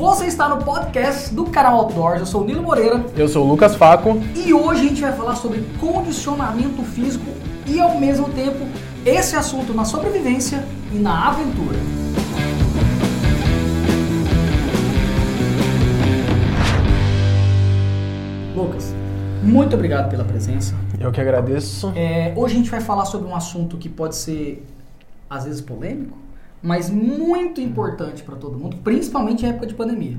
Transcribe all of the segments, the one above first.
Você está no podcast do canal Outdoors. Eu sou o Nilo Moreira Eu sou o Lucas Faco. e hoje a gente vai falar sobre condicionamento físico e, ao mesmo tempo, esse assunto na sobrevivência e na aventura. Lucas, muito obrigado pela presença. Eu que agradeço. É, hoje a gente vai falar sobre um assunto que pode ser, às vezes, polêmico, mas muito importante para todo mundo, principalmente em época de pandemia.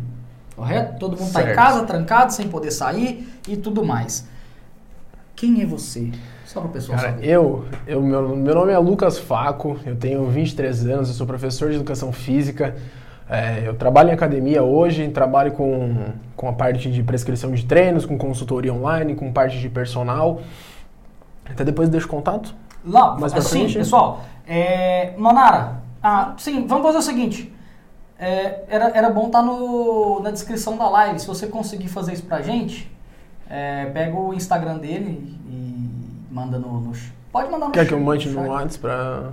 Correto? Todo mundo está em casa, trancado, sem poder sair e tudo mais. Quem é você? Só para o pessoal Cara, saber. eu, eu meu, meu nome é Lucas Faco, eu tenho 23 anos, eu sou professor de educação física. É, eu trabalho em academia hoje, trabalho com, com a parte de prescrição de treinos, com consultoria online, com parte de personal. Até depois deixo contato. Lá, pra assim, frente? pessoal, é, Nonara, ah, sim, vamos fazer o seguinte. É, era, era bom estar no, na descrição da live. Se você conseguir fazer isso pra gente, é, pega o Instagram dele e manda no. no pode mandar no Quer que eu mande no WhatsApp pra.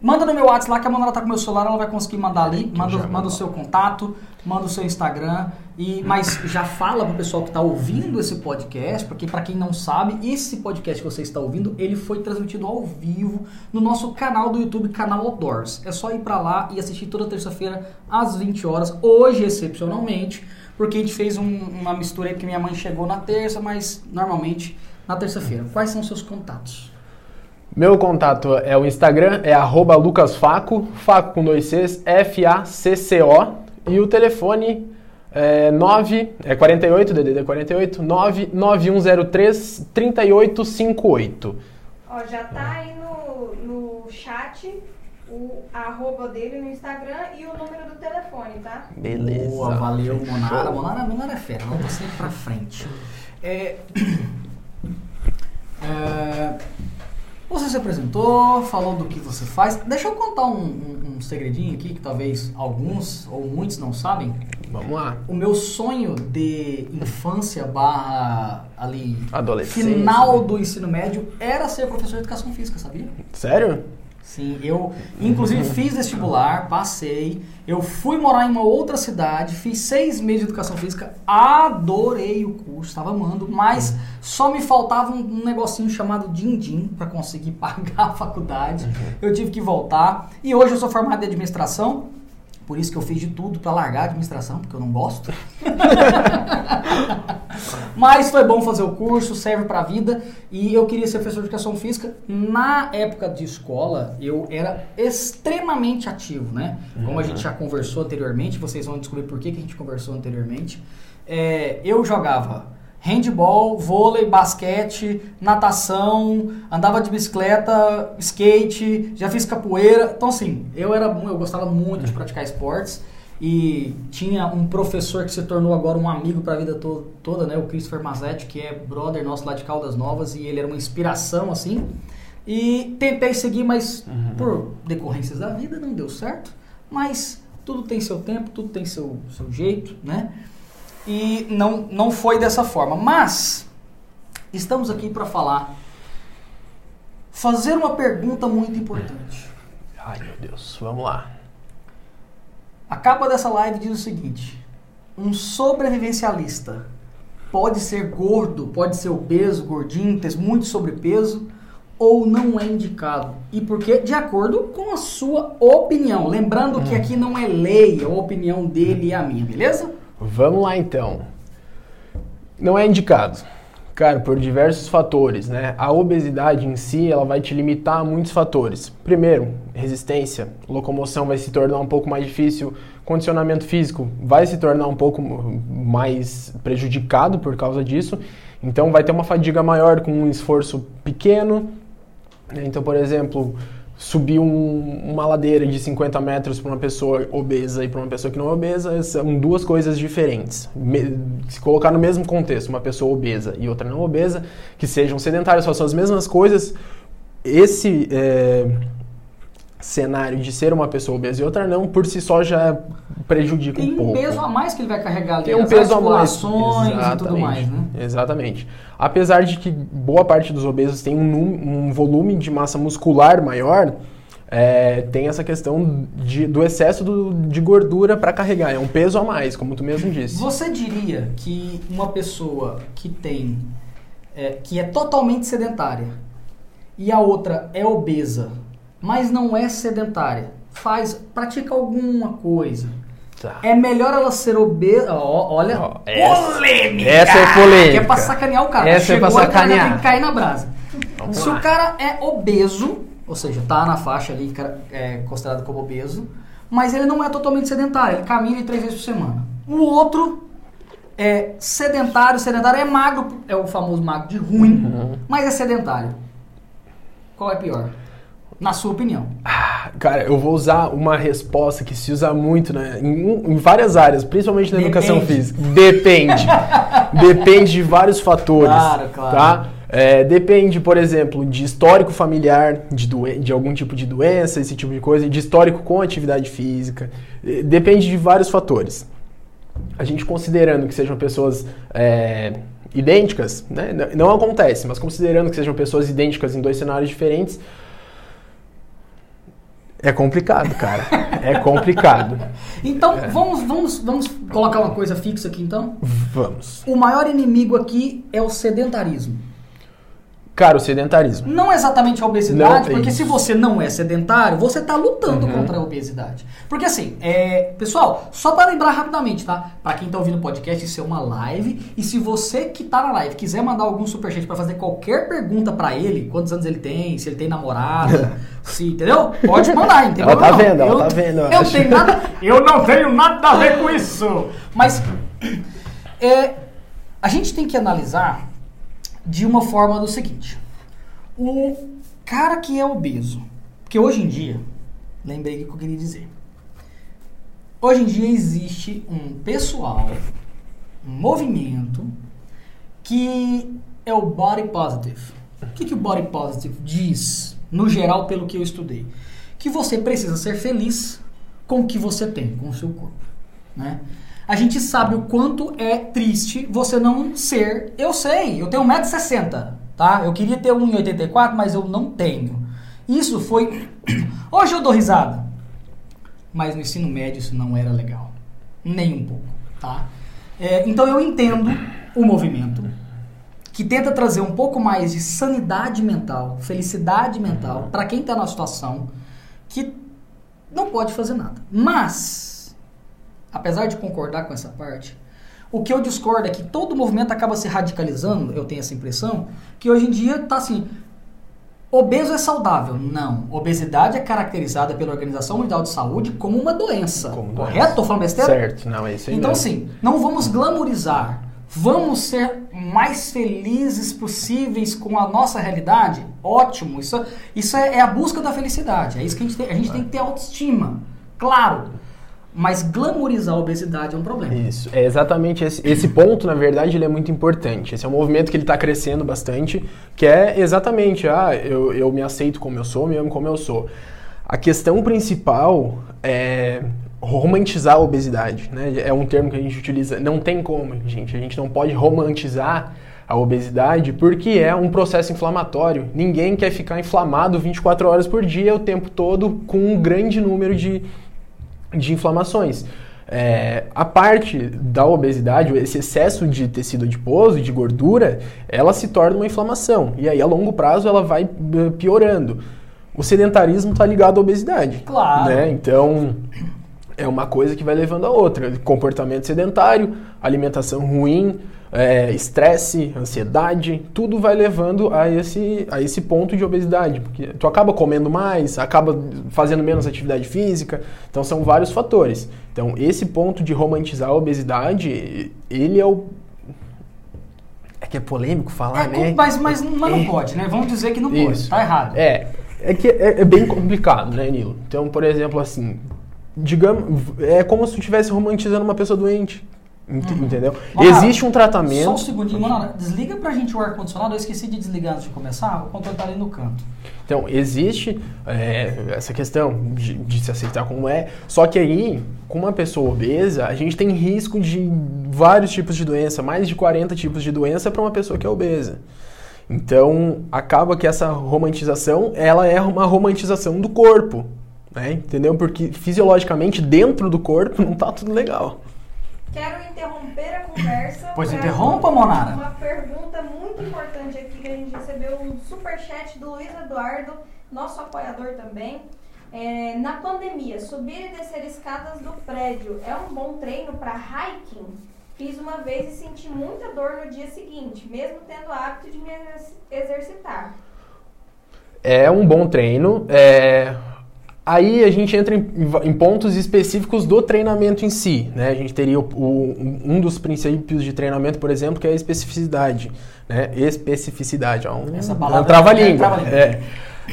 Manda no meu WhatsApp lá que a Manara tá com o meu celular, ela vai conseguir mandar ali. Manda, manda o seu contato, manda o seu Instagram. E, mas já fala pro pessoal que tá ouvindo esse podcast, porque para quem não sabe, esse podcast que você está ouvindo, ele foi transmitido ao vivo no nosso canal do YouTube, canal Outdoors. É só ir para lá e assistir toda terça-feira às 20 horas, hoje excepcionalmente, porque a gente fez um- uma mistura aí porque minha mãe chegou na terça, mas normalmente na terça-feira. Quais são os seus contatos? Meu contato é o Instagram, é lucasfaco, faco com dois Cs, F-A-C-C-O. E o telefone é 9, é 48, DDD 48, 99103 3858. Ó, já tá aí no, no chat o arroba dele no Instagram e o número do telefone, tá? Beleza. Boa, valeu, Monara. Show. Monara, Monara é fera, ela tá sempre pra frente. É, é, você se apresentou, falou do que você faz. Deixa eu contar um, um- um segredinho aqui que talvez alguns ou muitos não sabem. Vamos lá. O meu sonho de infância barra ali final né? do ensino médio era ser professor de educação física, sabia? Sério? Sim, eu inclusive fiz vestibular, passei, eu fui morar em uma outra cidade, fiz seis meses de educação física, adorei o curso, estava amando, mas só me faltava um, um negocinho chamado din-din para conseguir pagar a faculdade. Eu tive que voltar e hoje eu sou formado em administração, por isso que eu fiz de tudo para largar a administração, porque eu não gosto. Mas foi bom fazer o curso, serve pra vida. E eu queria ser professor de educação física. Na época de escola, eu era extremamente ativo, né? Como a gente já conversou anteriormente, vocês vão descobrir por que, que a gente conversou anteriormente. É, eu jogava handball, vôlei, basquete, natação, andava de bicicleta, skate, já fiz capoeira. Então, assim, eu era eu gostava muito de praticar esportes. E tinha um professor que se tornou agora um amigo para a vida to toda, né? O Christopher Mazzetti, que é brother nosso lá de Caldas Novas, e ele era uma inspiração, assim. E tentei seguir, mas por decorrências da vida não deu certo. Mas tudo tem seu tempo, tudo tem seu, seu jeito, né? E não, não foi dessa forma. Mas estamos aqui para falar, fazer uma pergunta muito importante. Ai, meu Deus. Vamos lá. A capa dessa live diz o seguinte: um sobrevivencialista pode ser gordo, pode ser obeso, gordinho, ter muito sobrepeso ou não é indicado. E por quê? De acordo com a sua opinião. Lembrando que aqui não é lei, é a opinião dele e a minha, beleza? Vamos lá então. Não é indicado. Cara, por diversos fatores, né? A obesidade em si, ela vai te limitar a muitos fatores. Primeiro, resistência. Locomoção vai se tornar um pouco mais difícil. Condicionamento físico vai se tornar um pouco mais prejudicado por causa disso. Então, vai ter uma fadiga maior com um esforço pequeno. né? Então, por exemplo, subir um- uma ladeira de 50 metros para uma pessoa obesa e para uma pessoa que não é obesa são duas coisas diferentes. Me- se colocar no mesmo contexto, uma pessoa obesa e outra não obesa, que sejam sedentárias, façam as mesmas coisas, esse é, cenário de ser uma pessoa obesa e outra não, por si só já prejudica Tem um um pouco. peso a mais que ele vai carregar ali. Tem um peso a mais. e tudo mais, né? Exatamente. Apesar de que boa parte dos obesos tem um, um volume de massa muscular maior, é, tem essa questão de- do excesso do- de gordura para carregar. É um peso a mais, como tu mesmo disse. Você diria que uma pessoa que tem, é, que é totalmente sedentária e a outra é obesa, mas não é sedentária, faz, pratica alguma coisa, Tá. é melhor ela ser obesa? Ó, olha, Ó, essa- polêmica! essa é polêmica. Que é pra sacanear o cara. Essa é Chegou, pra cara já sacanear. tem que cair na brasa. Vamos Se lá. o cara é obeso, ou seja, tá na faixa ali, é considerado como obeso, mas ele não é totalmente sedentário, ele caminha três vezes por semana. O outro é sedentário, sedentário é magro, é o famoso magro de ruim, Uhum. mas é sedentário. Qual é pior? Na sua opinião. Cara, eu vou usar uma resposta que se usa muito né, em, em várias áreas, principalmente na educação Depende. física. Depende. Depende de vários fatores. Claro, claro. Tá? É, depende, por exemplo, de histórico familiar, de, de algum tipo de doença, esse tipo de coisa, de histórico com atividade física. Eh, Depende de vários fatores. A gente considerando que sejam pessoas é, idênticas, né? não acontece, mas considerando que sejam pessoas idênticas em dois cenários diferentes, é complicado, cara. É complicado. Então, vamos, vamos, vamos colocar uma coisa fixa aqui então. Vamos. O maior inimigo aqui é o sedentarismo. Cara, o sedentarismo. Não exatamente a obesidade, Não, porque se você não é sedentário, você está lutando Uhum. contra a obesidade. Porque assim, é, pessoal, só para lembrar rapidamente, tá? Para quem tá ouvindo o podcast, isso é uma live. E se você que tá na live quiser mandar algum superchat para fazer qualquer pergunta para ele, quantos anos ele tem, se ele tem namorada, se, entendeu? Pode mandar, tem Ela tá não. vendo, ela eu, tá vendo, eu Eu, acho. tenho nada, eu não tenho nada a ver com isso. Mas é, a gente tem que analisar de uma forma do seguinte. O cara que é obeso, porque hoje em dia, lembrei o que eu queria dizer. Hoje em dia existe um pessoal, um movimento que é o body positive. O que, que o body positive diz, no geral, pelo que eu estudei? Que você precisa ser feliz com o que você tem, com o seu corpo. Né? A gente sabe o quanto é triste você não ser. Eu sei, eu tenho 1,60m, tá? Eu queria ter 1,84m, mas eu não tenho. Isso foi. Hoje eu dou risada. Mas no ensino médio isso não era legal. Nem um pouco, tá? É, então eu entendo o movimento que tenta trazer um pouco mais de sanidade mental, felicidade mental para quem está na situação que não pode fazer nada. Mas, apesar de concordar com essa parte, o que eu discordo é que todo movimento acaba se radicalizando, eu tenho essa impressão, que hoje em dia tá assim, obeso é saudável. Não, obesidade é caracterizada pela Organização Mundial de Saúde como uma doença. Como Correto? Tô falando besteira? Certo, não, é isso aí. Então, mesmo. assim, não vamos glamorizar. Vamos ser mais felizes possíveis com a nossa realidade? Ótimo. Isso, isso é, é a busca da felicidade. É isso que a gente tem. A gente tem que ter autoestima. Claro. Mas glamorizar a obesidade é um problema. Isso, é exatamente esse, esse ponto, na verdade, ele é muito importante. Esse é um movimento que ele está crescendo bastante, que é exatamente, ah, eu, eu me aceito como eu sou, me amo como eu sou. A questão principal é romantizar a obesidade, né? É um termo que a gente utiliza, não tem como, gente, a gente não pode romantizar a obesidade porque é um processo inflamatório. Ninguém quer ficar inflamado 24 horas por dia, o tempo todo, com um grande número de de inflamações. É, a parte da obesidade, esse excesso de tecido adiposo e de gordura, ela se torna uma inflamação. E aí, a longo prazo, ela vai eh, piorando. O sedentarismo está ligado à obesidade. Claro. Né? Então, é uma coisa que vai levando a outra. Comportamento sedentário, alimentação ruim, é, estresse, ansiedade, tudo vai levando a esse, a esse ponto de obesidade. Porque tu acaba comendo mais, acaba fazendo menos atividade física, então são vários fatores. Então, esse ponto de romantizar a obesidade, ele é o. É que é polêmico falar, É, né? mas, mas, mas não pode, né? Vamos dizer que não pode. Isso. Tá errado. É, é que é, é bem complicado, né, Nilo? Então, por exemplo, assim, digamos, é como se tu estivesse romantizando uma pessoa doente. ent- Entendeu? Monara, Existe um tratamento. Só um segundinho, Monara. Desliga pra gente o ar-condicionado. Eu esqueci de desligar antes de começar. O controle tá ali no canto. Então, existe é, essa questão de, de se aceitar como é, só que aí, com uma pessoa obesa, a gente tem risco de vários tipos de doença, mais de 40 tipos de doença para uma pessoa que é obesa. Então, acaba que essa romantização, ela é uma romantização do corpo, né? Entendeu? Porque fisiologicamente dentro do corpo não tá tudo legal. Quero interromper a conversa. Pois interrompa, Monara. Uma pergunta muito importante aqui que a gente recebeu um superchat do Luiz Eduardo, nosso apoiador também. É, na pandemia, subir e descer escadas do prédio é um bom treino para hiking? Fiz uma vez e senti muita dor no dia seguinte, mesmo tendo o hábito de me exerc- exercitar. É um bom treino. é, Aí a gente entra em, em pontos específicos do treinamento em si. Né? A gente teria o- o- um dos princípios de treinamento, por exemplo, que é a especificidade. Né? Especificidade, ó, um, Essa é um palavra trava-língua. é trava-língua. É.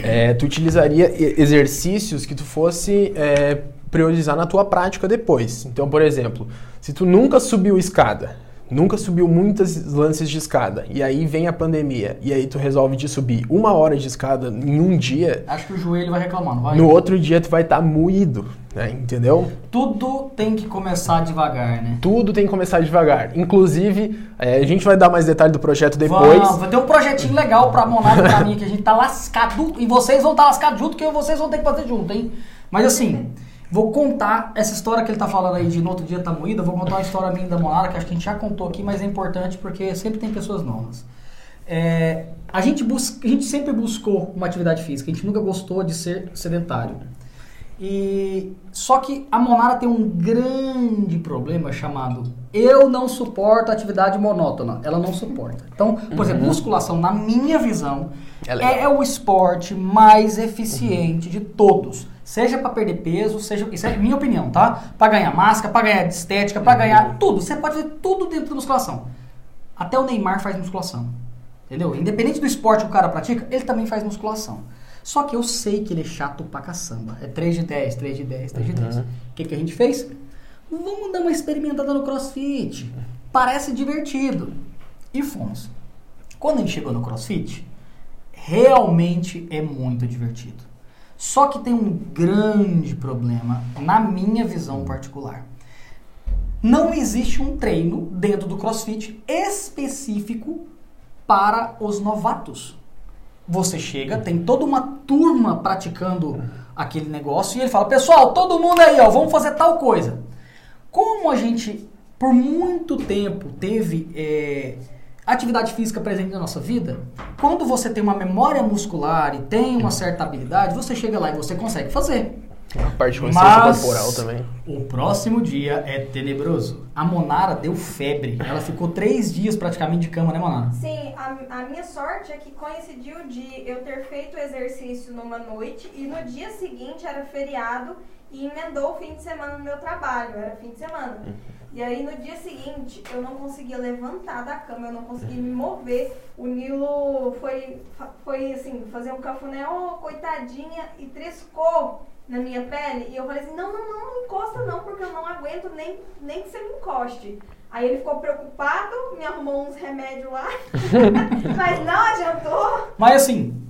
É, tu utilizaria exercícios que tu fosse é, priorizar na tua prática depois. Então, por exemplo, se tu nunca subiu escada, nunca subiu muitas lances de escada, e aí vem a pandemia, e aí tu resolve de subir uma hora de escada em um dia, Acho que o joelho vai reclamando, vai. no outro dia tu vai estar moído, né? Entendeu? Tudo tem que começar devagar, né? Tudo tem que começar devagar. Inclusive, é, a gente vai dar mais detalhe do projeto depois. Vamos, vai ter um projetinho legal pra Monada e pra mim, que a gente tá lascado e vocês vão estar tá lascados junto, que vocês vão ter que fazer junto, hein? Mas assim, vou contar essa história que ele tá falando aí de no outro dia tá moída, vou contar uma história minha da Monada, que acho que a gente já contou aqui, mas é importante porque sempre tem pessoas novas. É, a, gente bus- a gente sempre buscou uma atividade física, a gente nunca gostou de ser sedentário. E só que a Monara tem um grande problema chamado eu não suporto atividade monótona. Ela não suporta. Então, por exemplo, musculação, na minha visão, É legal. é, o esporte mais eficiente de todos. Seja para perder peso, seja isso é minha opinião, tá? Para ganhar máscara, para ganhar estética, para ganhar tudo. Você pode fazer tudo dentro da musculação. Até o Neymar faz musculação. Entendeu? Independente do esporte que o cara pratica, ele também faz musculação. Só que eu sei que ele é chato pra caçamba. É 3 de 10, 3 de 10, 3 de 10. O que, que a gente fez? Vamos dar uma experimentada no crossfit. Parece divertido. E fomos. Quando a gente chegou no crossfit, realmente é muito divertido. Só que tem um grande problema, na minha visão particular. Não existe um treino dentro do CrossFit específico para os novatos. Você chega, tem toda uma turma praticando aquele negócio e ele fala: "Pessoal, todo mundo aí, ó, vamos fazer tal coisa". Como a gente por muito tempo teve é, atividade física presente na nossa vida, quando você tem uma memória muscular e tem uma certa habilidade, você chega lá e você consegue fazer. A parte de consciência Mas corporal também. o próximo dia é tenebroso. A Monara deu febre. Ela ficou três dias praticamente de cama, né, Monara? Sim, a, a minha sorte é que coincidiu de eu ter feito exercício numa noite e no dia seguinte era feriado e emendou o fim de semana no meu trabalho, era fim de semana. E aí no dia seguinte eu não conseguia levantar da cama, eu não conseguia me mover. O Nilo foi, foi assim, fazer um cafuné, oh, coitadinha, e triscou na minha pele. E eu falei assim, não, não, não, não encosta não, porque eu não aguento nem, nem que você me encoste. Aí ele ficou preocupado, me arrumou uns remédios lá, mas não adiantou. Mas assim,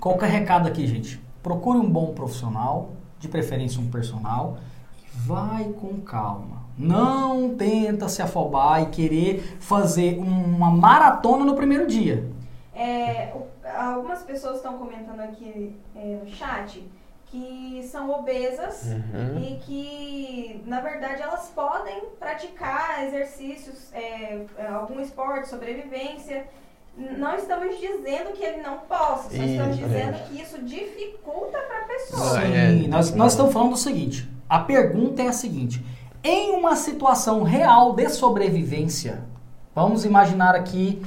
qual que é recado aqui, gente? Procure um bom profissional, de preferência um personal, e vai com calma. Não tenta se afobar e querer fazer uma maratona no primeiro dia. É, algumas pessoas estão comentando aqui é, no chat que são obesas Uhum. e que, na verdade, elas podem praticar exercícios, é, é, algum esporte, sobrevivência. Não estamos dizendo que ele não possa, só estamos Isso, dizendo é. que isso dificulta para a pessoa. Sim, nós, nós estamos falando do seguinte: a pergunta é a seguinte. Em uma situação real de sobrevivência, vamos imaginar aqui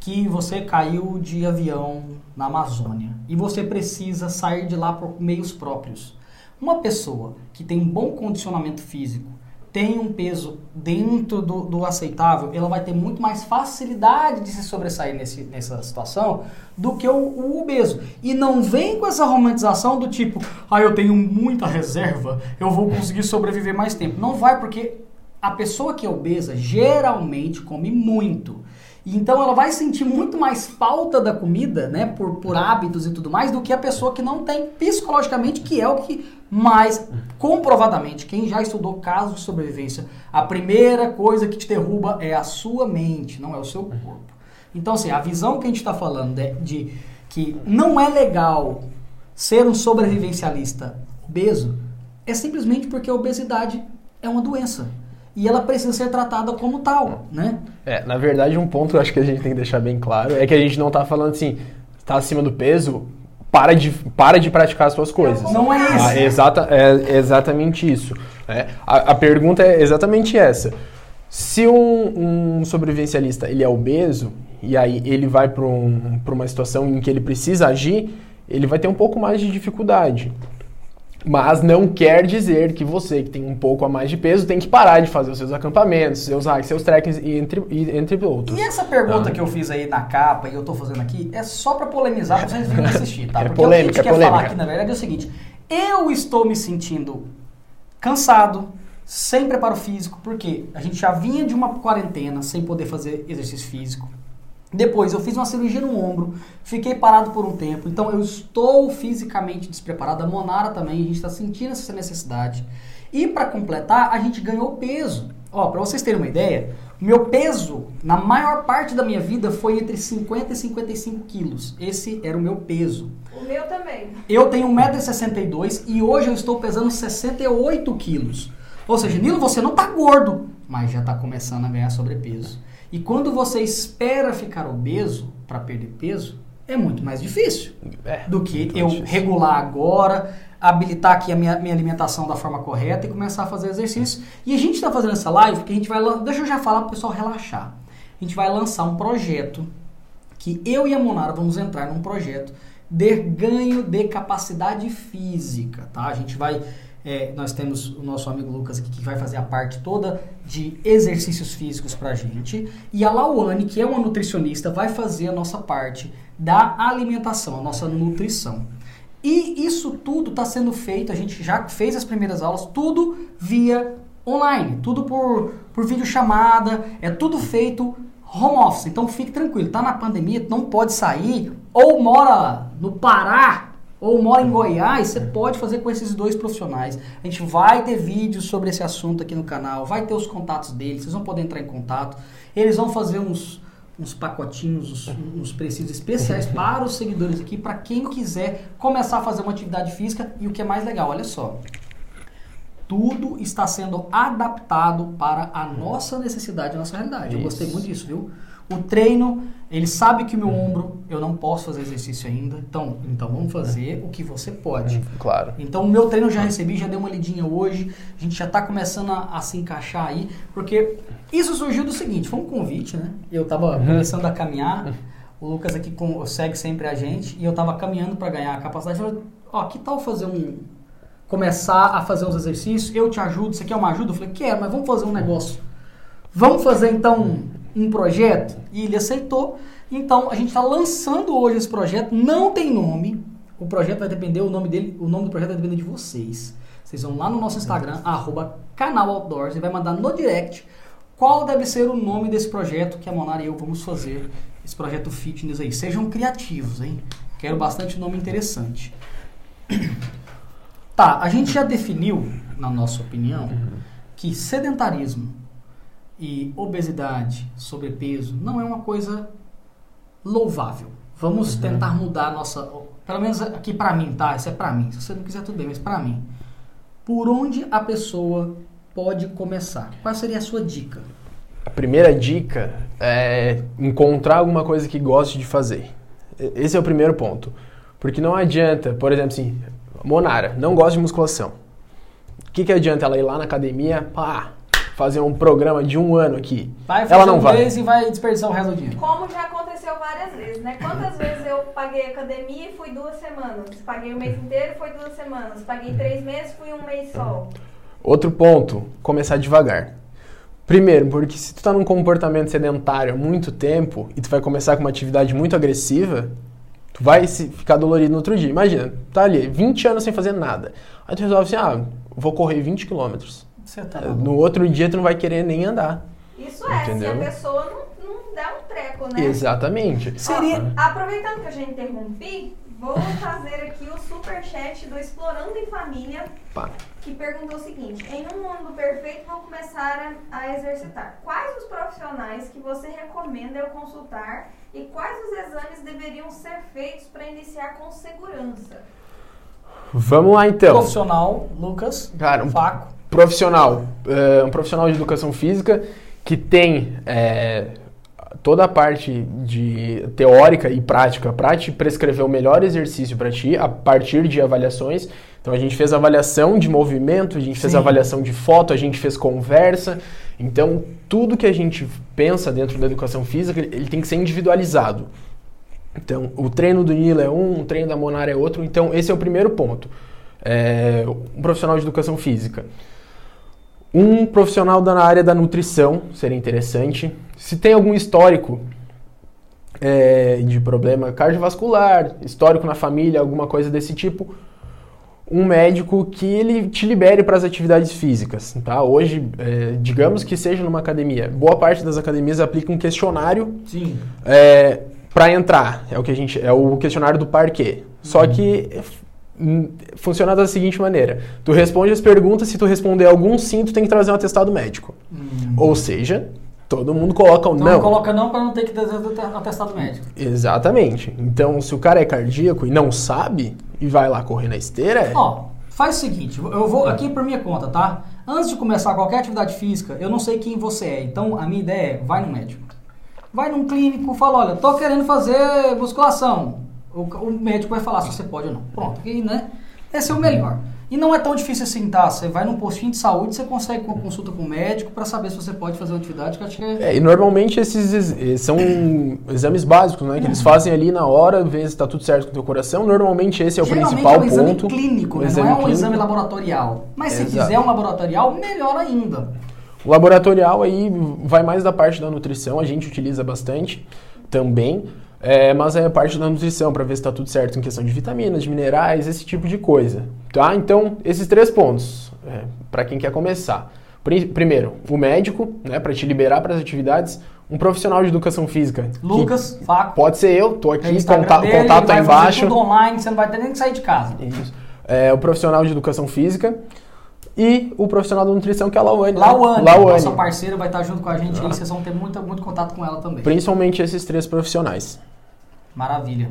que você caiu de avião na Amazônia e você precisa sair de lá por meios próprios. Uma pessoa que tem um bom condicionamento físico, tem um peso dentro do, do aceitável, ela vai ter muito mais facilidade de se sobressair nesse, nessa situação do que o, o obeso. E não vem com essa romantização do tipo, ah, eu tenho muita reserva, eu vou conseguir sobreviver mais tempo. Não vai, porque a pessoa que é obesa geralmente come muito. Então ela vai sentir muito mais falta da comida, né, por, por hábitos e tudo mais, do que a pessoa que não tem psicologicamente, que é o que mais comprovadamente, quem já estudou casos de sobrevivência, a primeira coisa que te derruba é a sua mente, não é o seu corpo. Então, assim, a visão que a gente está falando de, de que não é legal ser um sobrevivencialista obeso é simplesmente porque a obesidade é uma doença. E ela precisa ser tratada como tal, né? É, na verdade, um ponto que eu acho que a gente tem que deixar bem claro é que a gente não está falando assim, está acima do peso, para de, para de praticar as suas coisas. Não é isso. Ah, exata, é exatamente isso. Né? A, a pergunta é exatamente essa. Se um, um sobrevivencialista ele é obeso e aí ele vai para um, uma situação em que ele precisa agir, ele vai ter um pouco mais de dificuldade. Mas não quer dizer que você, que tem um pouco a mais de peso, tem que parar de fazer os seus acampamentos, seus hikes, seus trekkings, entre, entre outros. E essa pergunta ah. que eu fiz aí na capa e eu tô fazendo aqui é só para polemizar pra vocês virem assistir, tá? É Porque polêmica, o que a gente é quer polêmica. falar aqui, na verdade, é o seguinte. Eu estou me sentindo cansado, sem preparo físico, porque a gente já vinha de uma quarentena sem poder fazer exercício físico. Depois eu fiz uma cirurgia no ombro, fiquei parado por um tempo, então eu estou fisicamente despreparado. A Monara também, a gente está sentindo essa necessidade. E para completar, a gente ganhou peso. Ó, para vocês terem uma ideia, meu peso na maior parte da minha vida foi entre 50 e 55 quilos. Esse era o meu peso. O meu também. Eu tenho 1,62m e hoje eu estou pesando 68 quilos. Ou seja, Nilo, você não tá gordo, mas já está começando a ganhar sobrepeso. E quando você espera ficar obeso para perder peso, é muito mais difícil é, do que eu difícil. regular agora, habilitar aqui a minha, minha alimentação da forma correta e começar a fazer exercício. E a gente está fazendo essa live porque a gente vai. Deixa eu já falar para o pessoal relaxar. A gente vai lançar um projeto que eu e a Monara vamos entrar num projeto de ganho de capacidade física, tá? A gente vai é, nós temos o nosso amigo Lucas aqui que vai fazer a parte toda de exercícios físicos pra gente. E a Lauane, que é uma nutricionista, vai fazer a nossa parte da alimentação, a nossa nutrição. E isso tudo está sendo feito, a gente já fez as primeiras aulas, tudo via online, tudo por, por videochamada, é tudo feito home office. Então fique tranquilo, tá na pandemia, não pode sair, ou mora no Pará, ou mora em Goiás, você pode fazer com esses dois profissionais. A gente vai ter vídeos sobre esse assunto aqui no canal, vai ter os contatos deles, vocês vão poder entrar em contato. Eles vão fazer uns, uns pacotinhos, uns, uns preços especiais para os seguidores aqui, para quem quiser começar a fazer uma atividade física. E o que é mais legal, olha só. Tudo está sendo adaptado para a nossa necessidade, a nossa realidade. Isso. Eu gostei muito disso, viu? O treino, ele sabe que o meu ombro, eu não posso fazer exercício ainda. Então, então vamos fazer o que você pode. Hum, claro. Então, o meu treino eu já recebi, já dei uma lidinha hoje. A gente já está começando a, a, se encaixar aí. Porque isso surgiu do seguinte, foi um convite, né? Eu estava uhum. começando a caminhar. O Lucas aqui com, segue sempre a gente. E eu estava caminhando para ganhar a capacidade. Eu ó, que tal fazer um... Começar a fazer uns exercícios, eu te ajudo, você quer uma ajuda? Eu falei, quero, mas vamos fazer um negócio. Vamos fazer então um projeto? E ele aceitou. Então, a gente está lançando hoje esse projeto, não tem nome. O projeto vai depender, o nome dele, o nome do projeto vai depender de vocês. Vocês vão lá no nosso Instagram, arroba canal Outdoors, e vai mandar no direct qual deve ser o nome desse projeto que a Monara e eu vamos fazer, esse projeto fitness aí. Sejam criativos, hein? Quero bastante nome interessante. Tá, a gente já definiu, na nossa opinião, que sedentarismo e obesidade, sobrepeso, não é uma coisa louvável. Vamos uhum. tentar mudar a nossa. Pelo menos aqui para mim, tá? Isso é para mim. Se você não quiser, tudo bem, mas para mim. Por onde a pessoa pode começar? Qual seria a sua dica? A primeira dica é encontrar alguma coisa que goste de fazer. Esse é o primeiro ponto. Porque não adianta, por exemplo, assim, Monara, não gosta de musculação. O que, que adianta ela ir lá na academia, pá, fazer um programa de um ano aqui. Vai fazer ela não um vai. mês e vai desperdiçar o resto do dia. Como já aconteceu várias vezes, né? Quantas vezes eu paguei academia e fui duas semanas? Paguei o mês inteiro e foi duas semanas. Paguei três meses e fui um mês só. Outro ponto, começar devagar. Primeiro, porque se tu tá num comportamento sedentário há muito tempo e tu vai começar com uma atividade muito agressiva, tu vai ficar dolorido no outro dia. Imagina, tá ali 20 anos sem fazer nada. Aí tu resolve assim, ah, vou correr 20 quilômetros. Tá no outro dia tu não vai querer nem andar. Isso é, entendeu? se a pessoa não, não der um treco, né? Exatamente. Seria... Aproveitando que eu já interrompi, vou fazer aqui o super chat do Explorando em Família, Pá. que perguntou o seguinte: em um mundo perfeito vou começar a, a exercitar. Quais os profissionais que você recomenda eu consultar e quais os exames deveriam ser feitos para iniciar com segurança? Vamos lá então. Profissional, Lucas, Cara, um Faco. Profissional, é, um profissional de educação física que tem é, toda a parte de teórica e prática para te prescrever o melhor exercício para ti a partir de avaliações. Então a gente fez avaliação de movimento, a gente fez Sim. avaliação de foto, a gente fez conversa. Então tudo que a gente pensa dentro da educação física ele tem que ser individualizado. Então, o treino do Nilo é um, o treino da Monara é outro. Então, esse é o primeiro ponto. É, um profissional de educação física. Um profissional da na área da nutrição seria interessante. Se tem algum histórico é, de problema cardiovascular, histórico na família, alguma coisa desse tipo, um médico que ele te libere para as atividades físicas, tá? Hoje, é, digamos que seja numa academia, boa parte das academias aplica um questionário é, para entrar. É o que a gente é o questionário do parquet. Só que hum, funciona da seguinte maneira: tu responde as perguntas, se tu responder algum sim, tu tem que trazer um atestado médico. Ou seja, todo mundo coloca o Então não. não coloca não para não ter que ter atestado médico. Exatamente. Então, se o cara é cardíaco e não sabe e vai lá correr na esteira, é- Ó, faz o seguinte, eu vou aqui por minha conta, tá? Antes de começar qualquer atividade física, eu não sei quem você é. Então, a minha ideia é, vai no médico. Vai num clínico, fala, olha, tô querendo fazer musculação. O, o médico vai falar se você pode ou não. Pronto, e, né? Esse é o melhor. E não é tão difícil assim, tá? Você vai num postinho de saúde, você consegue uma consulta com o médico para saber se você pode fazer uma atividade que eu acho que é... É, e normalmente esses eh, são exames básicos, né? Que eles fazem ali na hora, vê se está tudo certo com o teu coração. Normalmente esse é o Geralmente principal é um exame ponto. clínico, né? exame não é um clínico. exame laboratorial. Mas se Exato. quiser um laboratorial, melhor ainda. O laboratorial aí vai mais da parte da nutrição, a gente utiliza bastante também, é, mas é a parte da nutrição para ver se está tudo certo em questão de vitaminas, de minerais, esse tipo de coisa, tá? Então esses três pontos é, para quem quer começar. Pri- Primeiro, o médico, né, para te liberar para as atividades, um profissional de educação física. Lucas, Faco. pode ser eu, tô É aqui, Instagram conta- dele, contato aí embaixo. tudo online, você não vai ter nem que sair de casa. Isso. É, o profissional de educação física e o profissional da nutrição que é a Lauane. né? Lauane, Lauane. nossa parceira, vai estar junto com a gente aí, vocês vão ter muito, muito contato com ela também. Principalmente esses três profissionais. Maravilha.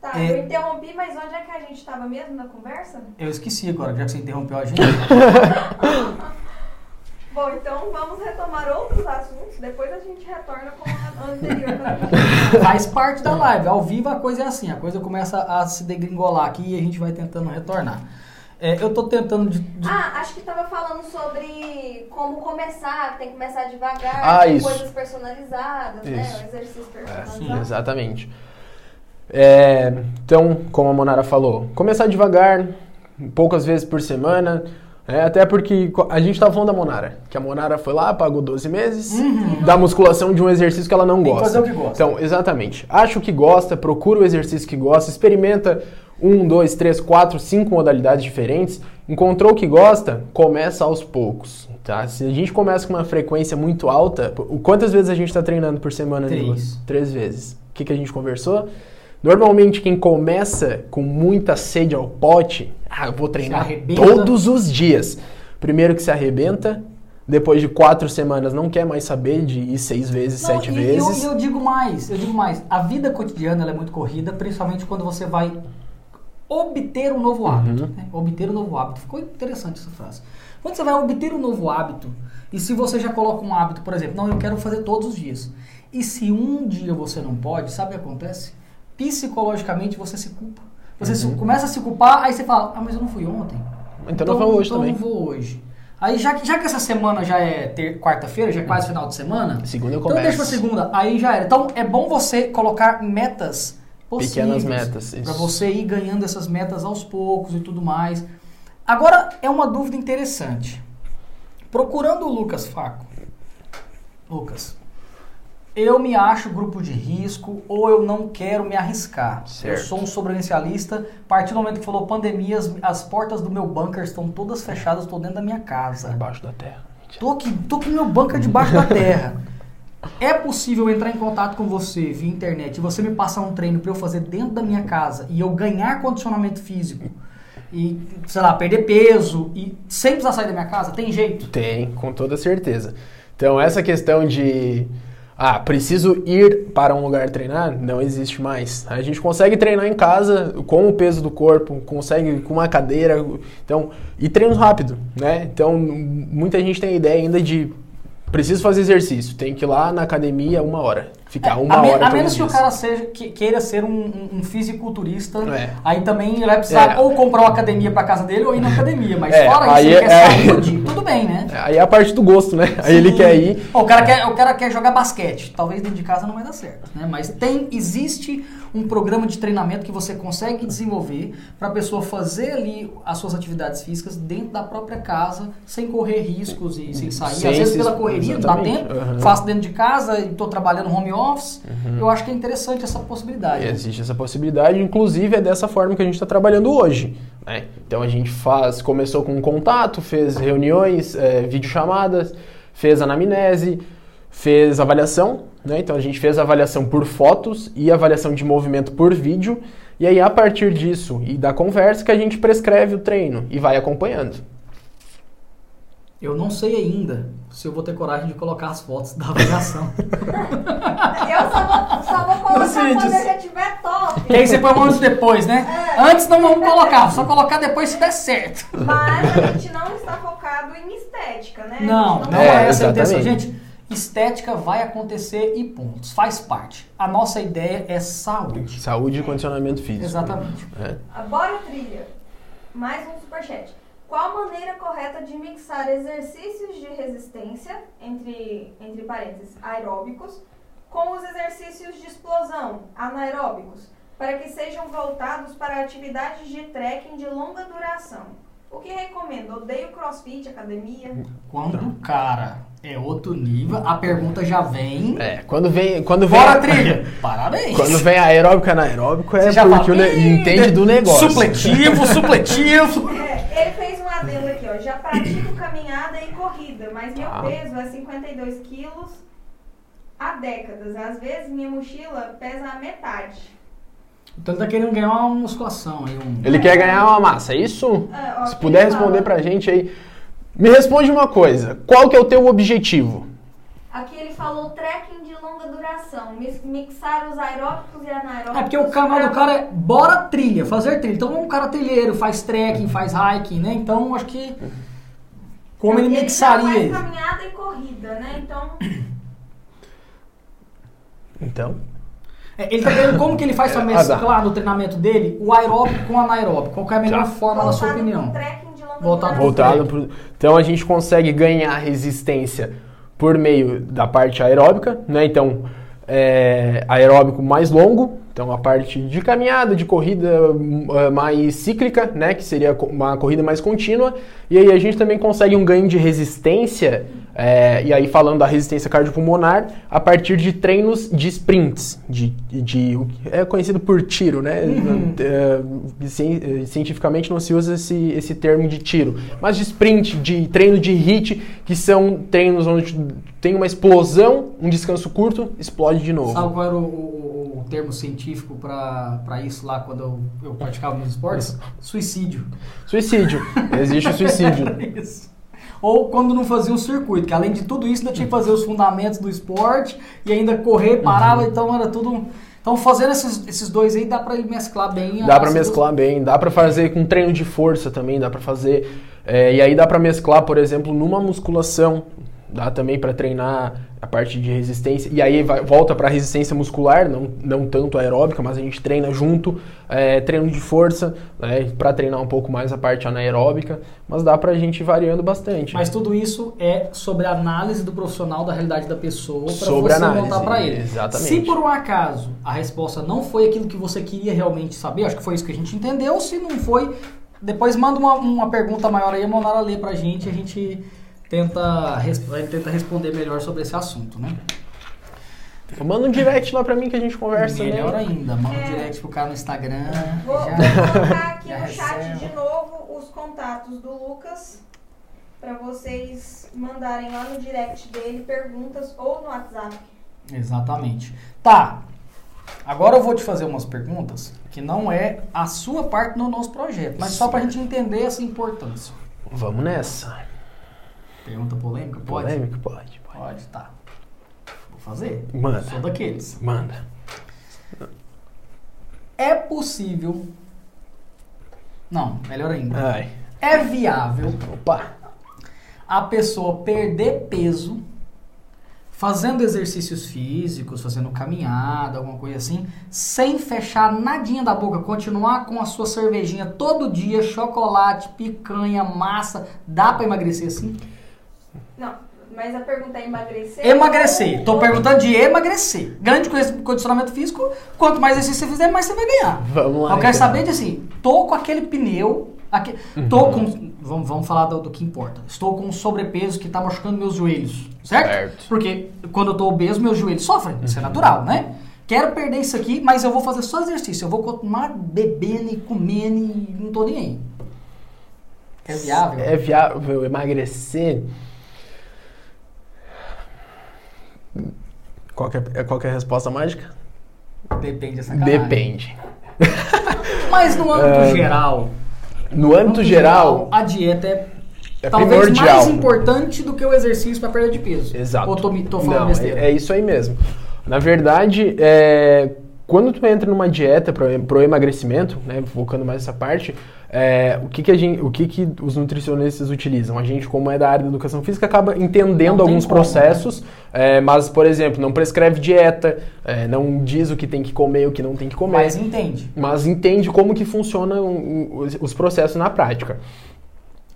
Tá, É. eu interrompi, mas onde é que a gente estava mesmo na conversa? Eu esqueci agora, já que você interrompeu a gente. Bom, então vamos retomar outros assuntos, depois a gente retorna com a anterior. Faz parte da live. Ao vivo a coisa é assim, a coisa começa a se degringolar aqui e a gente vai tentando retornar. É, eu tô tentando de, de- Ah, acho que tava falando sobre como começar, tem que começar devagar, Ah, com isso. coisas personalizadas, né? Isso. O exercício É, personalizado. exatamente. É, então, como a Monara falou, começar devagar, poucas vezes por semana. é, até porque a gente tava falando da Monara, que a Monara foi lá, pagou 12 meses da musculação de um exercício que ela não Uhum. Tem que gosta. fazer o que gosta. Então, exatamente. Acha o que gosta, procura o exercício que gosta, experimenta um, dois, três, quatro, cinco modalidades diferentes. Encontrou o que gosta, começa aos poucos. Tá? Se a gente começa com uma frequência muito alta, quantas vezes a gente está treinando por semana, Três. Nicolas? Três vezes. O que, que a gente conversou? Normalmente quem começa com muita sede ao pote, ah, eu vou treinar todos os dias. Primeiro que se arrebenta, depois de quatro semanas não quer mais saber de ir seis vezes, Não, sete e vezes. Eu, eu digo mais, eu digo mais. A vida cotidiana é muito corrida, principalmente quando você vai obter um novo hábito. Uhum. né? Obter um novo hábito. Ficou interessante essa frase. Quando você vai obter um novo hábito, e se você já coloca um hábito, por exemplo, não, eu quero fazer todos os dias. E se um dia você não pode, sabe o que acontece? Psicologicamente você se culpa. Você se- começa a se culpar, aí você fala, ah, mas eu não fui ontem. Uhum. Então não vou hoje então também. não vou hoje. Aí já que, já que essa semana já é quarta-feira, já é quase final de semana, Segunda eu então deixa pra começo. segunda, aí já era. Então é bom você colocar metas possíveis. Pequenas metas, isso. você ir ganhando essas metas aos poucos e tudo mais. Agora é uma dúvida interessante. Procurando o Lucas Faco. Lucas, eu me acho grupo de risco ou eu não quero me arriscar. Certo. Eu sou um sobrevivencialista. A partir do momento que falou pandemia, as, as portas do meu bunker estão todas fechadas, estou dentro da minha casa. Embaixo da terra. Tô aqui, tô com meu bunker debaixo da terra. É possível entrar em contato com você via internet e você me passar um treino para eu fazer dentro da minha casa e eu ganhar condicionamento físico e, sei lá, perder peso e sem precisar sair da minha casa? Tem jeito? Tem, com toda certeza. Então, essa questão de. Ah, preciso ir para um lugar treinar? Não existe mais. A gente consegue treinar em casa com o peso do corpo, consegue com uma cadeira. Então, e treinos rápido, né? Então, muita gente tem a ideia ainda de preciso fazer exercício, tem que ir lá na academia uma hora. Ficar uma a, me- hora a todos menos os que o cara seja, que- queira ser um, um, um fisiculturista, É. aí também ele vai precisar É. ou comprar uma academia pra casa dele ou ir na academia. Mas É, fora isso, ele é- quer é. saúde, tudo bem, né? Aí é a parte do gosto, né? Aí ele quer ir. Ó, O cara quer, o cara quer jogar basquete. Talvez dentro de casa não vai dar certo, né? Mas tem, existe um programa de treinamento que você consegue desenvolver para a pessoa fazer ali as suas atividades físicas dentro da própria casa, sem correr riscos e sem sair. Sem Às vezes pela correria, não dá tempo. Uhum. faço dentro de casa e estou trabalhando home office. Eu acho que é interessante essa possibilidade. Existe essa possibilidade, inclusive é dessa forma que a gente está trabalhando hoje. Né? Então a gente faz, começou com um contato, fez reuniões, é, videochamadas, fez anamnese, fez avaliação. Né? Então a gente fez avaliação por fotos e avaliação de movimento por vídeo. E aí a partir disso e da conversa que a gente prescreve o treino e vai acompanhando. Eu não sei ainda se eu vou ter coragem de colocar as fotos da avaliação. Eu só vou, só vou colocar Os quando eu já tiver top. e aí você põe antes depois, né? É. Antes não vamos colocar, só colocar depois se der certo. Mas a gente não está focado em estética, né? Gente Não, não É, é, essa a intenção. Gente, estética vai acontecer e pontos. Faz parte. A nossa ideia é saúde. Saúde e condicionamento físico. Exatamente. É. Bora trilha. Mais um superchat. Qual a maneira correta de mixar exercícios de resistência, entre, entre parênteses, aeróbicos, com os exercícios de explosão, anaeróbicos, para que sejam voltados para atividades de trekking de longa duração? O que recomendo? Odeio crossfit, academia. Quando o cara é outro nível, a pergunta já vem. É, quando vem, quando vem Bora, trilha! Parabéns! Quando vem aeróbico e anaeróbico é Você já porque fala, o ne- "Ih, entende do negócio. Supletivo, supletivo. É, ele fez ó. Já pratico caminhada e corrida, mas meu Ah. peso é 52 quilos há décadas. Às vezes minha mochila pesa a metade. Então ele tá querendo ganhar uma musculação aí. Um... Ele quer ganhar uma massa, é isso? É, ó, Se puder fala- responder pra gente aí. Me responde uma coisa. Qual que é o teu objetivo? Aqui ele falou trekking de duração, mixar os aeróbicos e anaeróbicos. É porque o canal do cara é bora trilha, fazer trilha. Então é um cara trilheiro, faz trekking, faz hiking, né? Então acho que como ele já mixaria faz isso? caminhada e corrida, né? Então, Então, É, ele tá querendo como que ele faz pra Ah, mesclar no treinamento dele o aeróbico com o anaeróbico. Qual que é a melhor Tá. forma, na sua opinião? pro trekking de longa Voltado duração. voltado pro... Então a gente consegue ganhar resistência por meio da parte aeróbica, né? Então, é, aeróbico mais longo, então a parte de caminhada, de corrida hum, eh, mais cíclica, né? Que seria uma corrida mais contínua. E aí a gente também consegue um ganho de resistência, é, e aí falando da resistência cardiopulmonar, a partir de treinos de sprints, de, de, é conhecido por tiro, né? É, cien- eh, cientificamente não se usa esse, esse termo de tiro, mas de sprint, de treino de HIIT, que são treinos onde tem uma explosão, um descanso curto, explode de novo. O- o termo científico pra isso lá quando eu, eu praticava meus esportes? Suicídio. Suicídio. Existe o suicídio. Isso. Ou quando não fazia o circuito, que além de tudo isso ainda tinha que fazer os fundamentos do esporte e ainda correr, Uhum. parava, então era tudo. Então fazendo esses, esses dois aí dá pra ele mesclar bem. Dá a- pra as mesclar bem, dá pra fazer com treino de força também, dá pra fazer. é, e aí dá pra mesclar, por exemplo, numa musculação, dá também pra treinar a parte de resistência. E aí vai- volta pra resistência muscular, não, não tanto aeróbica, mas a gente treina junto, é, treino de força, né, para treinar um pouco mais a parte anaeróbica, mas dá pra gente ir variando bastante. Mas tudo isso é sobre a análise do profissional da realidade da pessoa para você análise, montar para ele. exatamente. Se por um acaso a resposta não foi aquilo que você queria realmente saber, acho que foi isso que a gente entendeu. Se não foi, depois manda uma, uma pergunta maior aí, a Monara lê pra gente e a gente tenta, tenta responder melhor sobre esse assunto, né? Manda um direct lá pra mim que a gente conversa melhor também. ainda, manda um É. direct pro cara no Instagram. Vou, já- vou colocar aqui no chat de novo os contatos do Lucas para vocês mandarem lá no direct dele perguntas ou no WhatsApp. Exatamente. Tá. Agora eu vou te fazer umas perguntas que não é a sua parte no nosso projeto, mas só pra gente entender essa importância. Vamos nessa. Pergunta polêmica? Pode? Polêmica? Pode, pode. Pode, tá. Vou fazer. Manda. Sou daqueles. Manda. É possível. Não, melhor ainda. Ai. É viável Opa. a pessoa perder peso fazendo exercícios físicos, fazendo caminhada, alguma coisa assim, sem fechar nadinha da boca, continuar com a sua cervejinha todo dia, chocolate, picanha, massa, dá pra emagrecer assim? Não, mas a pergunta é emagrecer? Emagrecer. Tô perguntando de emagrecer. Grande condicionamento físico, quanto mais exercício você fizer, mais você vai ganhar. Vamos lá. Eu quero então. saber de assim, tô com aquele pneu, aque- tô com, vamos, vamos falar do, do que importa. Estou com um sobrepeso que tá machucando meus joelhos, certo? Certo. Porque quando eu tô obeso, meus joelhos sofrem, isso é natural, né? Quero perder isso aqui, mas eu vou fazer só exercício, eu vou continuar bebendo e comendo e não tô nem aí. É viável? É viável emagrecer? Qual que é, qual que é a resposta mágica? Depende sacanagem. Depende. Mas no âmbito É, geral, No âmbito geral, a dieta é, é talvez primordial. mais importante do que o exercício para perda de peso. Exato. Ou tô, tô falando Não, besteira? é, é isso aí mesmo. Na verdade, é, quando tu entra numa dieta pro, pro emagrecimento, né, focando mais nessa parte, é, o que que a gente, o que que os nutricionistas utilizam? A gente, como é da área da educação física, acaba entendendo alguns como, né? É, mas, por exemplo, não prescreve dieta, é, não diz o que tem que comer, o que não tem que comer Mas entende. mas entende como que funcionam os, os processos na prática.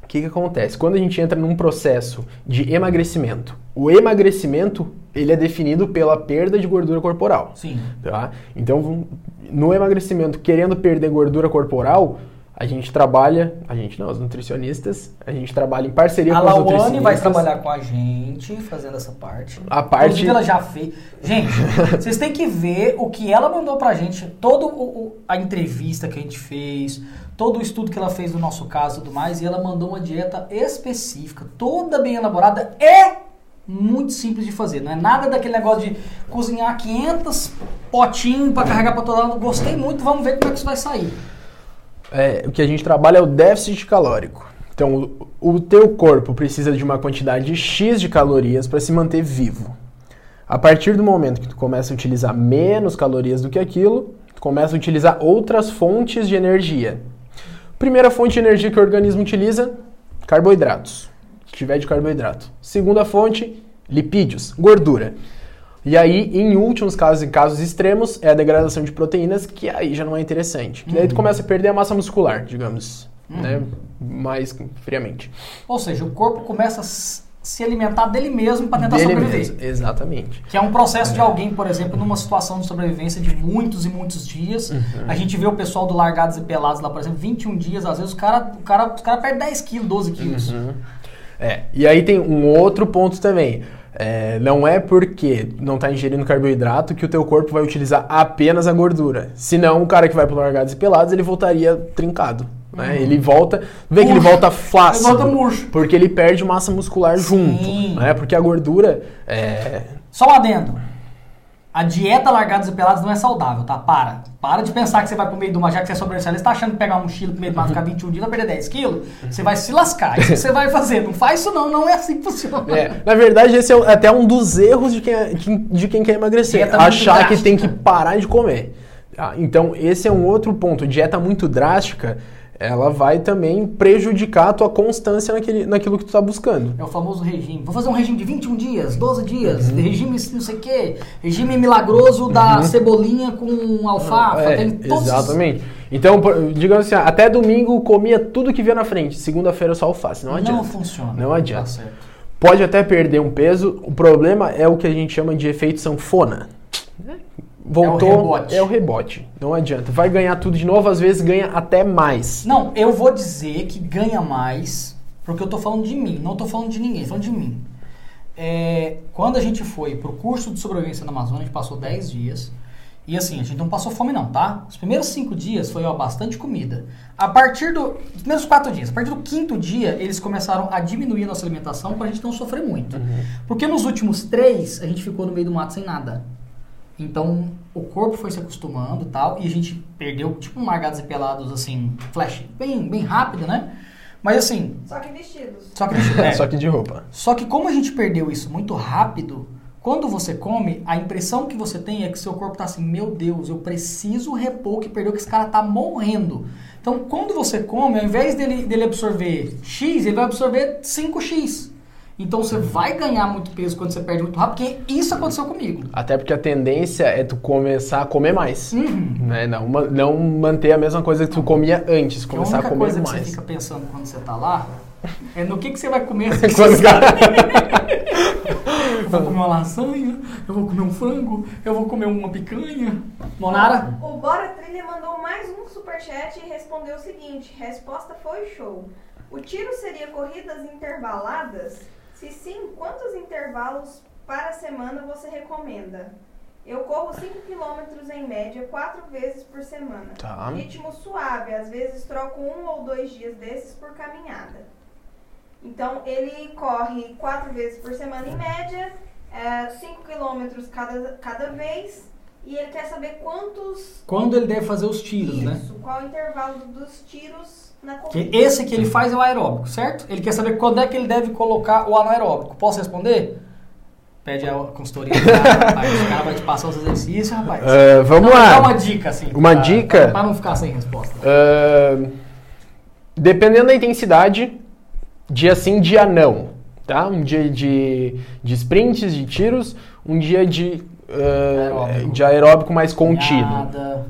O que, que acontece? Quando a gente entra num processo de emagrecimento, o emagrecimento ele é definido pela perda de gordura corporal. Sim. Tá? Então, no emagrecimento, querendo perder gordura corporal, a gente trabalha, a gente não, os nutricionistas, a gente trabalha em parceria A com os Lawane nutricionistas. vai trabalhar com a gente fazendo essa parte. A parte- Inclusive, ela já fez. Gente, vocês têm que ver o que ela mandou pra gente, toda a entrevista que a gente fez, todo o estudo que ela fez do nosso caso e tudo mais, e ela mandou uma dieta específica, toda bem elaborada e muito simples de fazer. Não é nada daquele negócio de cozinhar 500 potinhos pra carregar pra todo lado. Gostei muito, vamos ver como é que isso vai sair. É, o que a gente trabalha é o déficit calórico. Então, o, o teu corpo precisa de uma quantidade X de calorias para se manter vivo. A partir do momento que tu começa a utilizar menos calorias do que aquilo, tu começa a utilizar outras fontes de energia. Primeira fonte de energia que o organismo utiliza, carboidratos. Se tiver de carboidrato. Segunda fonte, lipídios, gordura. E aí, em últimos casos, em casos extremos, é a degradação de proteínas, que aí já não é interessante. Que daí tu começa a perder a massa muscular, digamos, né? Mais friamente. Ou seja, o corpo começa a se alimentar dele mesmo pra tentar Dele sobreviver. mesmo, Exatamente. Que é um processo de alguém, por exemplo, numa situação de sobrevivência de muitos e muitos dias. Uhum. A gente vê o pessoal do Largados e Pelados lá, por exemplo, 21 dias, às vezes o cara, o cara, os cara perde 10 quilos, 12 quilos. Uhum. É, e aí tem um outro ponto também. É, não é porque não está ingerindo carboidrato que o teu corpo vai utilizar apenas a gordura. Senão, o cara que vai pro largados e pelados, ele voltaria trincado. Né? Ele volta, vê que ele volta flácido. Ele volta murcho. Porque ele perde massa muscular Sim. junto. Né? Porque a gordura é, Só um adendo. A dieta Largados e Pelados não é saudável, tá? Para. Para de pensar que você vai pro meio de uma, já que você é sobrevivencialista, você tá achando que pegar uma mochila pro meio do mato, ficar 21 dias, vai perder 10 quilos, você vai se lascar. Isso que você vai fazer. Não faz isso não, não é assim que funciona. É, na verdade, esse é até um dos erros de quem, é, de quem quer emagrecer. Dieta achar que tem que parar de comer. Ah, Então, esse é um outro ponto. Dieta muito drástica, ela vai também prejudicar a tua constância naquele, naquilo que tu tá buscando. É o famoso regime. Vou fazer um regime de 21 dias, 12 dias, regime não sei o quê, regime milagroso da cebolinha com alfafa, É, tem todos exatamente. Então, digamos assim, até domingo comia tudo que via na frente. Segunda-feira só alface. Não adianta. Não funciona. Não adianta. Tá certo. Pode até perder um peso. O problema é o que a gente chama de efeito sanfona. Voltou, É o rebote. é o rebote. Não adianta. Vai ganhar tudo de novo, às vezes ganha até mais. Não, eu vou dizer que ganha mais, porque eu tô falando de mim, não tô falando de ninguém, tô falando de mim. É, quando a gente foi pro curso de sobrevivência na Amazônia, a gente passou 10 dias. E assim, a gente não passou fome não, tá? Os primeiros 5 dias foi ó, bastante comida. A partir do. Os primeiros 4 dias, a partir do quinto dia, eles começaram a diminuir a nossa alimentação pra gente não sofrer muito. Porque nos últimos 3, a gente ficou no meio do mato sem nada. Então, o corpo foi se acostumando e tal, e a gente perdeu, tipo, um largados e pelados, assim, flash, bem, bem rápido, né? Mas assim, Só que vestidos. só que, é, Só que de roupa. só que como a gente perdeu isso muito rápido, quando você come, a impressão que você tem é que seu corpo tá assim, meu Deus, eu preciso repor o que perdeu, que esse cara tá morrendo. Então, quando você come, ao invés dele, dele absorver X, ele vai absorver 5X. Então, você vai ganhar muito peso quando você perde muito rápido, porque isso aconteceu comigo. Até porque a tendência é tu começar a comer mais. Uhum. Né? Não, não manter a mesma coisa que tu comia antes, começar a a única comer coisa que mais. você fica pensando quando você tá lá é no que, que você vai comer. assim, Eu vou comer uma lasanha, eu vou comer um frango, eu vou comer uma picanha. Monara? O Bora Trilha mandou mais um superchat e respondeu o seguinte: resposta foi show. O tiro seria corridas intervaladas? Se sim, quantos intervalos para a semana você recomenda? Eu corro 5 km em média, 4 vezes por semana. Tá. Ritmo suave, às vezes troco um ou dois dias desses por caminhada. Então ele corre 4 vezes por semana em média, 5 km cada, cada vez, e ele quer saber quantos Quando ele deve fazer os tiros, né? isso, qual o intervalo dos tiros na Que esse que ele faz é o aeróbico, certo? Ele quer saber quando é que ele deve colocar o anaeróbico. Posso responder? Pede a consultoria. Aí o cara vai te passar os exercícios, rapaz. Ah, vamos Não, lá. Dá uma dica, assim. Uma pra- dica? Pra não ficar sem resposta. Ah, dependendo da intensidade, dia sim, dia não. Tá? Um dia de, de sprints, de tiros, um dia de, ah, Aeróbico. de aeróbico mais contido. Nada.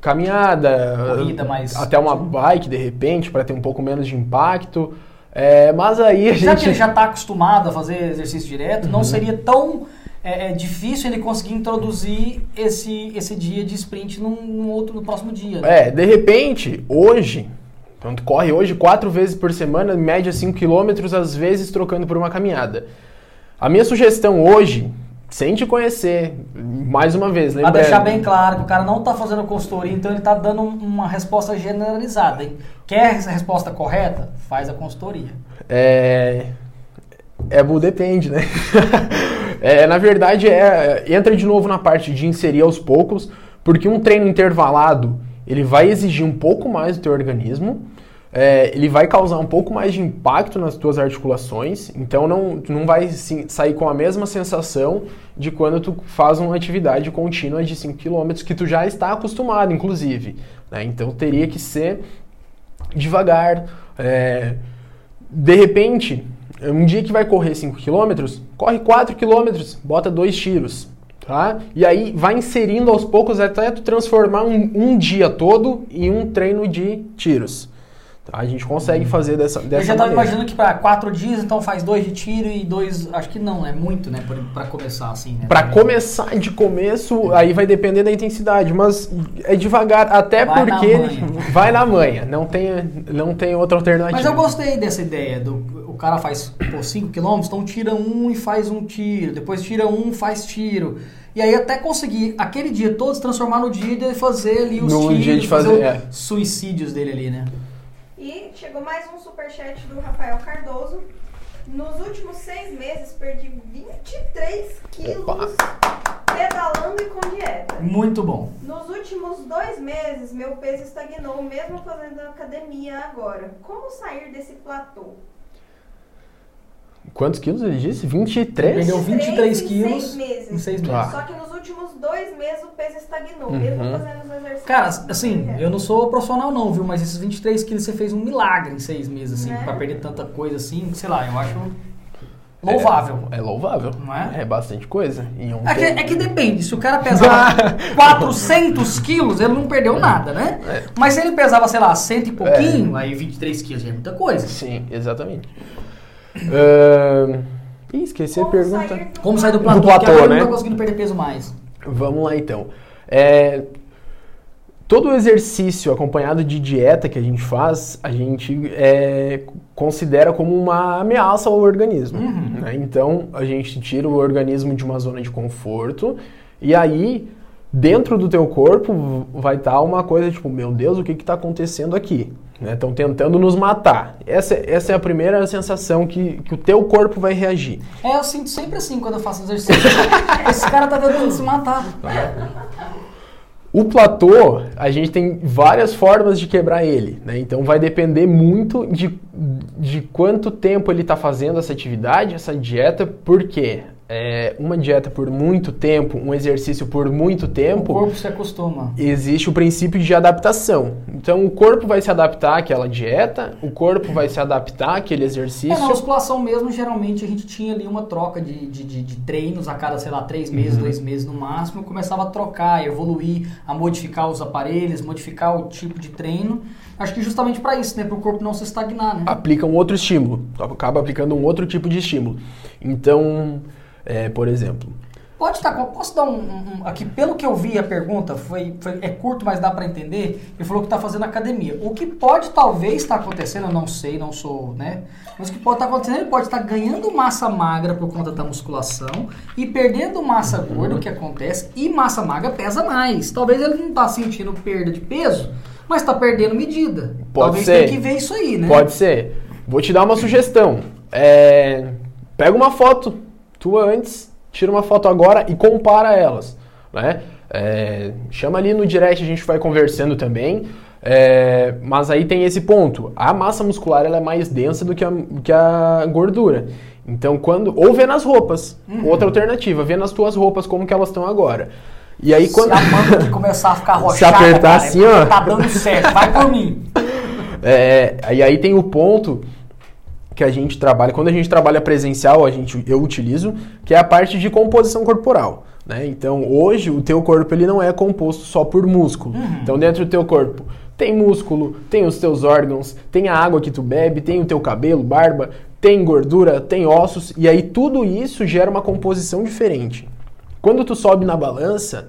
Caminhada, Corrida mais- até uma bike de repente, para ter um pouco menos de impacto. É, mas aí a Já gente. que ele já está acostumado a fazer exercício direto, Uhum. não seria tão é, é, difícil ele conseguir introduzir esse, esse dia de sprint num, num outro, no próximo dia. né? É, de repente, hoje, então tu corre hoje quatro vezes por semana, em média 5 km, às vezes trocando por uma caminhada. A minha sugestão hoje, sem te conhecer, mais uma vez, Pra lembrando... deixar bem claro que o cara não está fazendo consultoria, então ele está dando um- uma resposta generalizada. Hein? Quer essa resposta correta? Faz a consultoria. É. É, depende, né? É, na verdade, é, entra de novo na parte de inserir aos poucos, porque um treino intervalado ele vai exigir um pouco mais do teu organismo, é, ele vai causar um pouco mais de impacto nas tuas articulações, então não, não vai sim, sair com a mesma sensação de quando tu faz uma atividade contínua de 5 km, que tu já está acostumado, inclusive. né? Então teria que ser devagar. é, de repente, um dia que vai correr 5 km, corre 4 km, bota dois tiros. Tá? E aí vai inserindo aos poucos até tu transformar um, um dia todo em um treino de tiros. A gente consegue fazer dessa, Eu dessa já estava imaginando que para quatro dias, então faz dois de tiro e dois. Acho que não, é muito, né? Para começar assim, né? Também. começar de começo, aí vai depender da intensidade, mas é devagar, até Vai porque ele vai na manha, não tem, não tem outra alternativa. Mas eu gostei dessa ideia. Do, o cara faz 5 km, então tira um e faz um tiro. Depois tira um, faz tiro. E aí até conseguir aquele dia todo se transformar no dia de fazer ali os No tiros, dia de fazer, os é. suicídios dele ali, né? E chegou mais um superchat do Rafael Cardoso. Nos últimos seis meses perdi 23 quilos Opa. pedalando e com dieta. Muito bom. Nos últimos dois meses, meu peso estagnou, mesmo fazendo academia agora. Como sair desse platô? Quantos quilos ele disse? 23? Perdeu 23 em quilos seis meses. em seis meses. Tá. Só que nos últimos dois meses o peso estagnou, Uhum. mesmo fazendo os exercícios. Cara, assim, É. eu não sou profissional não, viu? Mas esses 23 quilos você fez um milagre em seis meses, assim, Né? pra perder tanta coisa assim, sei lá, eu acho louvável. É, é louvável. Não é? É bastante coisa. Em um É que, é que depende, se o cara pesava 400 quilos, ele não perdeu nada, né? É. Mas se ele pesava, sei lá, cento e pouquinho, aí 23 quilos é muita coisa. Sim, exatamente. Ahn, Ih, esqueci a pergunta. sair do Como sair do Do platô, platô, porque agora né? não tá conseguindo perder peso mais. Vamos lá então. É, todo o exercício acompanhado de dieta que a gente faz, a gente é, considera como uma ameaça ao organismo. Uhum. né? Então a gente tira o organismo de uma zona de conforto e aí dentro do teu corpo vai estar uma coisa tipo, meu Deus, o que está acontecendo aqui? Estão tentando nos matar. Essa, essa é a primeira sensação que, que o teu corpo vai reagir. É, eu sinto sempre assim quando eu faço exercício. Esse cara tá tentando se matar. O platô, a gente tem várias formas de quebrar ele, né? Então vai depender muito de, de quanto tempo ele está fazendo essa atividade, essa dieta, porque é, uma dieta por muito tempo, um exercício por muito tempo. O corpo se acostuma. Existe o princípio de adaptação. Então o corpo vai se adaptar àquela dieta, o corpo vai se adaptar àquele exercício. É, na musculação mesmo, geralmente a gente tinha ali uma troca de, de, de, de treinos a cada, sei lá, três meses, uhum. dois meses no máximo. Começava a trocar, evoluir, a modificar os aparelhos, modificar o tipo de treino. Acho que justamente para isso, né? Para o corpo não se estagnar, né? Aplica um outro estímulo. Acaba aplicando um outro tipo de estímulo. Então é, por exemplo. Pode estar. Posso dar um, um, Aqui, pelo que eu vi a pergunta, foi, foi é curto, mas dá para entender. Ele falou que está fazendo academia. O que pode talvez estar tá acontecendo, eu não sei, não sou, né? Mas o que pode estar tá acontecendo, ele pode estar tá ganhando massa magra por conta da musculação e perdendo massa uhum. gorda, o que acontece, e massa magra pesa mais. Talvez ele não está sentindo perda de peso, mas está perdendo medida. Pode talvez ser. tenha que ver isso aí, né? Pode ser. Vou te dar uma sugestão. É... Pega uma foto tua antes, tira uma foto agora e compara elas, né? É, chama ali no direct, a gente vai conversando também. É, mas aí tem esse ponto. A massa muscular ela é mais densa do que a, que a gordura. Então, quando. Ou vê nas roupas. Uhum. Outra alternativa, vê nas tuas roupas como que elas estão agora. E aí quando. Se a manga começar a ficar roxada, Se apertar cara, assim, ó. Tá dando certo, vai por mim. É, e aí tem o ponto que a gente trabalha, quando a gente trabalha presencial, a gente, eu utilizo, que é a parte de composição corporal. Né? Então, hoje, o teu corpo ele não é composto só por músculo. Uhum. Então, dentro do teu corpo tem músculo, tem os teus órgãos, tem a água que tu bebe, tem o teu cabelo, barba, tem gordura, tem ossos, e aí tudo isso gera uma composição diferente. Quando tu sobe na balança,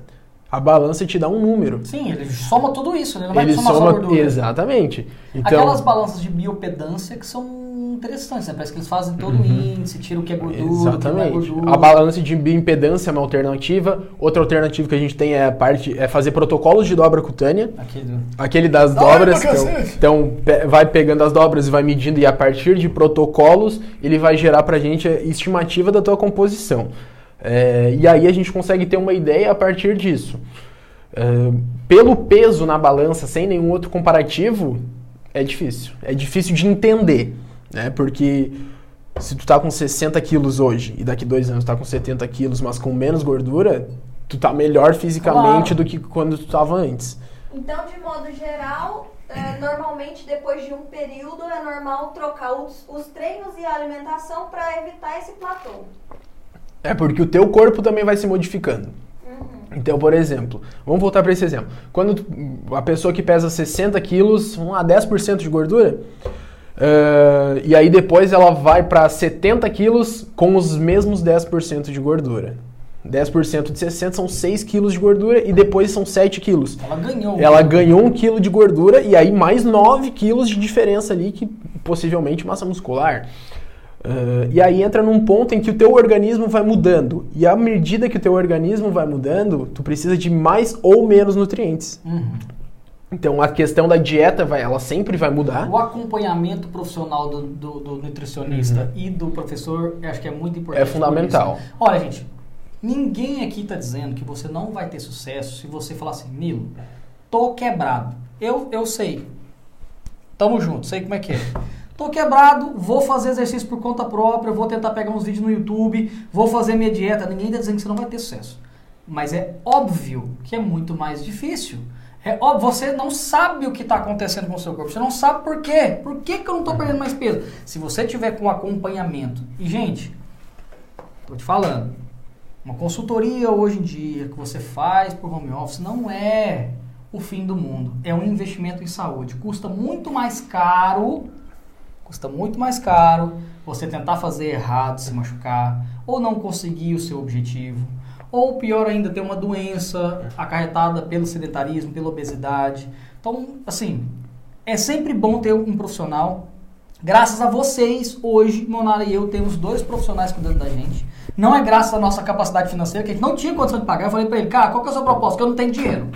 a balança te dá um número. Sim, ele soma tudo isso, ele não vai ele somar soma, só gordura. Exatamente. Então, Aquelas balanças de biopedância que são interessantes, né? Parece que eles fazem todo uhum. o índice, tiram o que é gordura, Exatamente. o que não é gordura. A balança de bioimpedância é uma alternativa. Outra alternativa que a gente tem é a parte é fazer protocolos de dobra cutânea. Aquele, Aquele das dobras. Que é então, vai pegando as dobras e vai medindo e a partir de protocolos ele vai gerar pra gente a estimativa da tua composição. É, e aí a gente consegue ter uma ideia a partir disso. É, pelo peso na balança, sem nenhum outro comparativo, é difícil. É difícil de entender né? Porque se tu tá com 60 quilos hoje e daqui dois anos tu tá com 70 quilos, mas com menos gordura, tu tá melhor fisicamente claro. do que quando tu tava antes. Então, de modo geral, é, normalmente depois de um período é normal trocar os, os treinos e a alimentação para evitar esse platô. É porque o teu corpo também vai se modificando. Uhum. Então, por exemplo, vamos voltar para esse exemplo. Quando tu, a pessoa que pesa 60 quilos, vamos lá, 10% de gordura, Uh, e aí depois ela vai para 70 quilos com os mesmos 10% de gordura. 10% de 60 são 6 quilos de gordura e depois são 7 quilos. Ela ganhou. Ela ganhou 1 quilo de gordura e aí mais 9 quilos de diferença ali, que possivelmente massa muscular. Uh, e aí entra num ponto em que o teu organismo vai mudando. E à medida que o teu organismo vai mudando, tu precisa de mais ou menos nutrientes. Uhum. Então a questão da dieta vai, ela sempre vai mudar. O acompanhamento profissional do, do, do nutricionista uhum. e do professor, acho que é muito importante. É fundamental. Olha, gente, ninguém aqui está dizendo que você não vai ter sucesso se você falar assim, Nilo, tô quebrado. Eu, eu sei. Tamo junto, sei como é que é. Tô quebrado, vou fazer exercício por conta própria, vou tentar pegar uns vídeos no YouTube, vou fazer minha dieta. Ninguém está dizendo que você não vai ter sucesso. Mas é óbvio que é muito mais difícil. É óbvio, você não sabe o que está acontecendo com o seu corpo. Você não sabe por quê. Por que, que eu não estou perdendo mais peso? Se você tiver com acompanhamento. E, gente, estou te falando. Uma consultoria hoje em dia que você faz por home office não é o fim do mundo. É um investimento em saúde. Custa muito mais caro. Custa muito mais caro você tentar fazer errado, se machucar, ou não conseguir o seu objetivo ou pior ainda, ter uma doença acarretada pelo sedentarismo, pela obesidade. Então, assim, é sempre bom ter um profissional. Graças a vocês, hoje, Monara e eu temos dois profissionais cuidando da gente. Não é graças à nossa capacidade financeira, que a gente não tinha condição de pagar. Eu falei pra ele, cara, qual que é a sua proposta? Que eu não tenho dinheiro.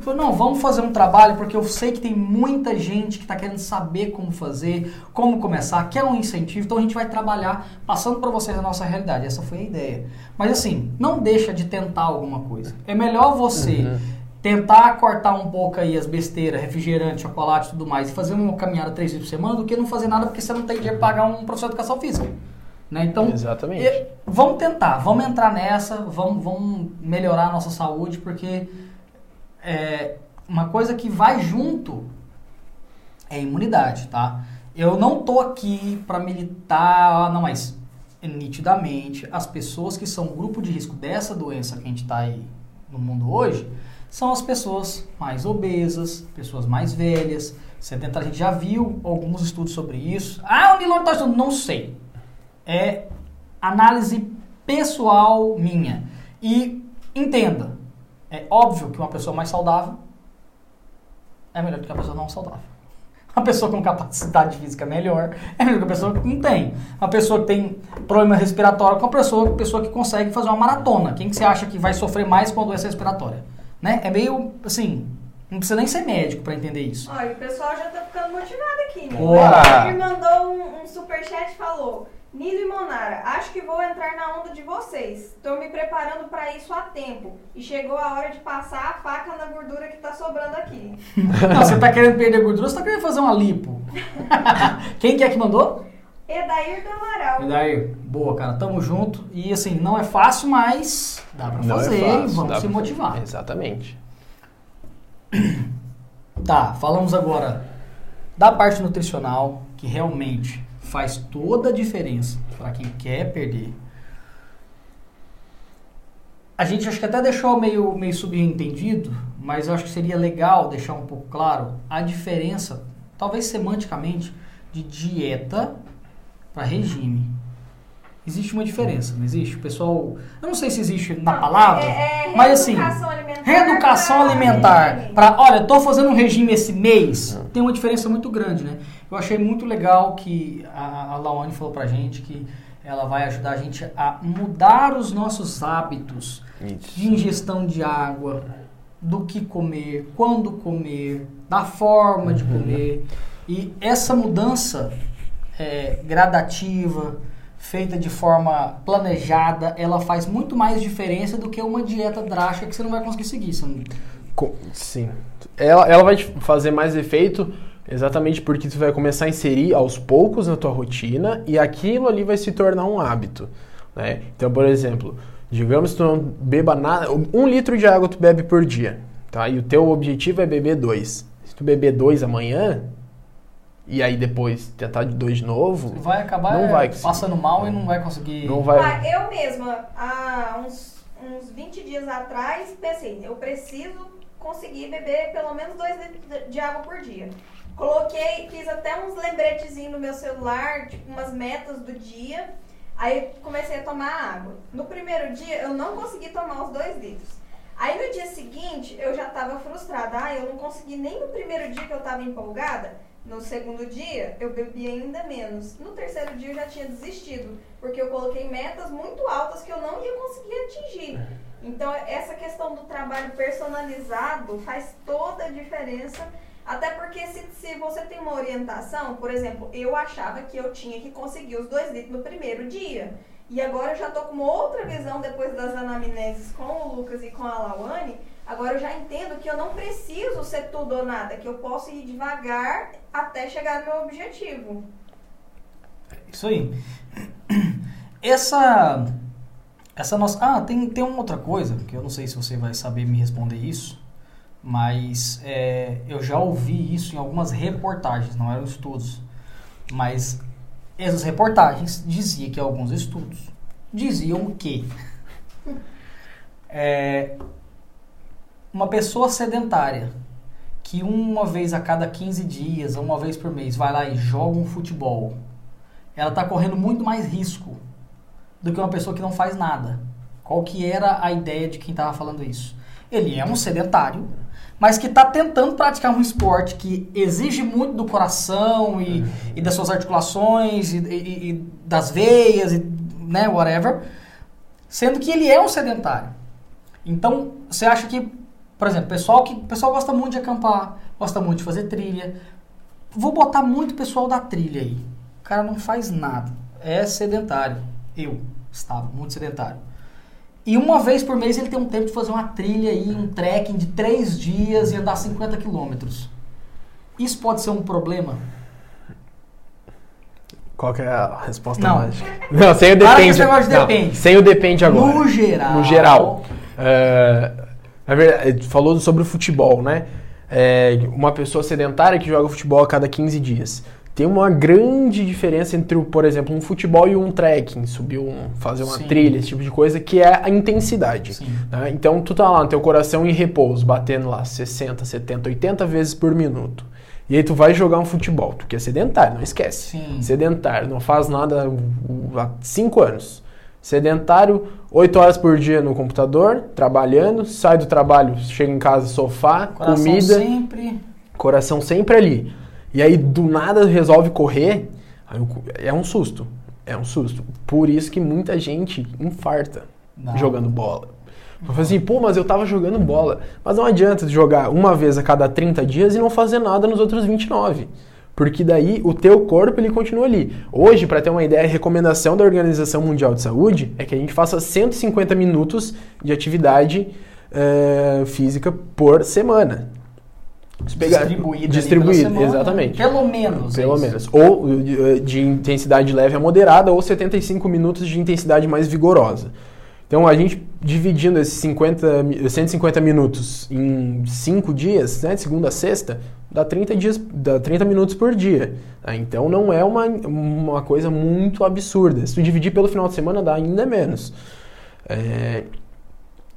Falou, não, vamos fazer um trabalho porque eu sei que tem muita gente que está querendo saber como fazer, como começar, quer um incentivo, então a gente vai trabalhar passando para vocês a nossa realidade. Essa foi a ideia. Mas assim, não deixa de tentar alguma coisa. É melhor você Uhum. tentar cortar um pouco aí as besteiras, refrigerante, chocolate e tudo mais, e fazer uma caminhada três vezes por semana do que não fazer nada porque você não tem dinheiro para pagar um professor de educação física. Né? Então, Exatamente. vamos tentar, vamos entrar nessa, vamos, vamos melhorar a nossa saúde, porque é, uma coisa que vai junto é a imunidade, tá? Eu não tô aqui para militar, ah, não, mas nitidamente as pessoas que são grupo de risco dessa doença que a gente tá aí no mundo hoje são as pessoas mais obesas, pessoas mais velhas, sedentárias. A gente já viu alguns estudos sobre isso. Ah, o Nilon tá estudando? Não sei. É análise pessoal minha. E entenda, é óbvio que uma pessoa mais saudável é melhor do que uma pessoa não saudável. Uma pessoa com capacidade física melhor é melhor que uma pessoa que não tem. Uma pessoa que tem problema respiratório com uma pessoa, pessoa que consegue fazer uma maratona. Quem que você acha que vai sofrer mais com a doença respiratória? Né? É meio assim, não precisa nem ser médico para entender isso. Olha, o pessoal já tá ficando motivado aqui, né? Boa! Ele mandou um, um superchat e falou: Nilo e Monara, acho que vou entrar na onda de vocês. Tô me preparando pra isso há tempo. E chegou a hora de passar a faca na gordura que tá sobrando aqui. Não, você tá querendo perder gordura, você tá querendo fazer uma lipo. Quem que é que mandou? Edair do Amaral. E daí, boa, cara, tamo junto. E assim, não é fácil, mas dá pra Não é fazer, fácil, vamos se motivar. Exatamente. Tá, falamos agora da parte nutricional, que realmente faz toda a diferença para quem quer perder. A gente acho que até deixou meio, meio subentendido, mas eu acho que seria legal deixar um pouco claro a diferença, talvez semanticamente, de dieta para regime. Existe uma diferença, não existe? O pessoal. Eu não sei se existe na Não, palavra, é- é mas assim. reeducação alimentar Reeducação alimentar. Pra, olha, tô fazendo um regime esse mês, tem uma diferença muito grande, né? Eu achei muito legal que a, a Laone falou pra gente que ela vai ajudar a gente a mudar os nossos hábitos de Isso. ingestão de água, do que comer, quando comer, da forma de comer. E essa mudança é, gradativa, feita de forma planejada, ela faz muito mais diferença do que uma dieta drástica que você não vai conseguir seguir. Você não- Sim. Ela, ela vai te fazer mais efeito exatamente porque tu vai começar a inserir aos poucos na tua rotina e aquilo ali vai se tornar um hábito. Né? Então, por exemplo, digamos que tu não beba nada, um litro de água tu bebe por dia, tá? E o teu objetivo é beber dois. Se tu beber dois amanhã e aí depois tentar de dois de novo, vai acabar Não é, vai conseguir. passando mal e não vai conseguir. não vai. Ah, eu mesma, há uns, uns 20 dias atrás, pensei, eu preciso conseguir beber pelo menos 2 litros de água por dia. Coloquei, fiz até uns lembretezinhos no meu celular, tipo umas metas do dia. Aí comecei a tomar água. No primeiro dia eu não consegui tomar os 2 litros. Aí no dia seguinte eu já tava frustrada. Ah, eu não consegui nem no primeiro dia que eu tava empolgada. No segundo dia eu bebi ainda menos. No terceiro dia eu já tinha desistido, porque eu coloquei metas muito altas que eu não ia conseguir atingir. Então essa questão do trabalho personalizado faz toda a diferença. Até porque se, se você tem uma orientação, por exemplo, eu achava que eu tinha que conseguir os dois litros no primeiro dia. E agora eu já tô com uma outra visão depois das anamneses com o Lucas e com a Lawane. Agora eu já entendo que eu não preciso ser tudo ou nada, que eu posso ir devagar até chegar no meu objetivo. Isso aí. Essa. Essa nossa. Ah, tem, tem uma outra coisa, que eu não sei se você vai saber me responder isso, mas é, eu já ouvi isso em algumas reportagens, não eram estudos. Mas essas reportagens diziam que alguns estudos diziam que é, uma pessoa sedentária que uma vez a cada 15 dias, uma vez por mês, vai lá e joga um futebol, ela está correndo muito mais risco do que uma pessoa que não faz nada. Qual que era a ideia de quem estava falando isso? Ele é um sedentário, mas que está tentando praticar um esporte que exige muito do coração e, e das suas articulações e, e- e das veias, e, né, whatever, sendo que ele é um sedentário. Então, você acha que Por exemplo, pessoal que o pessoal gosta muito de acampar, gosta muito de fazer trilha. Vou botar muito pessoal da trilha aí. O cara não faz nada. É sedentário. Eu estava muito sedentário. E uma vez por mês ele tem um tempo de fazer uma trilha aí, um trekking de três dias e andar 50 quilômetros. Isso pode ser um problema? Qual é a resposta Não. mágica? Não, sem o Para depende. Não, depende. sem o depende agora. No geral. No geral. É, na verdade, falou sobre o futebol, né? É, uma pessoa sedentária que joga futebol a cada 15 dias. Tem uma grande diferença entre, por exemplo, um futebol e um trekking, subir um, fazer uma Sim. trilha, esse tipo de coisa, que é a intensidade. Né? Então tu tá lá no teu coração em repouso, batendo lá 60, 70, 80 vezes por minuto. E aí tu vai jogar um futebol, tu que é sedentário, não esquece. Sim. Sedentário, não faz nada há 5 anos. Sedentário, 8 horas por dia no computador, trabalhando, sai do trabalho, chega em casa, sofá, Coração comida, sempre. coração sempre ali. E aí do nada resolve correr, é um susto. É um susto. Por isso que muita gente infarta Não. jogando bola. Eu falei assim, pô, mas eu tava jogando bola. Mas não adianta jogar uma vez a cada 30 dias e não fazer nada nos outros 29. Porque daí o teu corpo ele continua ali. Hoje, para ter uma ideia, a recomendação da Organização Mundial de Saúde é que a gente faça 150 minutos de atividade eh, física por semana. Distribuída. ali Distribuída, exatamente. Pelo menos. Pelo é menos. Ou uh, de intensidade leve a moderada, ou 75 minutos de intensidade mais vigorosa. Então, a gente dividindo esses 50, mi- 150 minutos em 5 dias, né, de segunda a sexta, dá 30, dias, dá 30 minutos por dia. tá? Então, não é uma, uma coisa muito absurda. Se tu dividir pelo final de semana, dá ainda menos. É,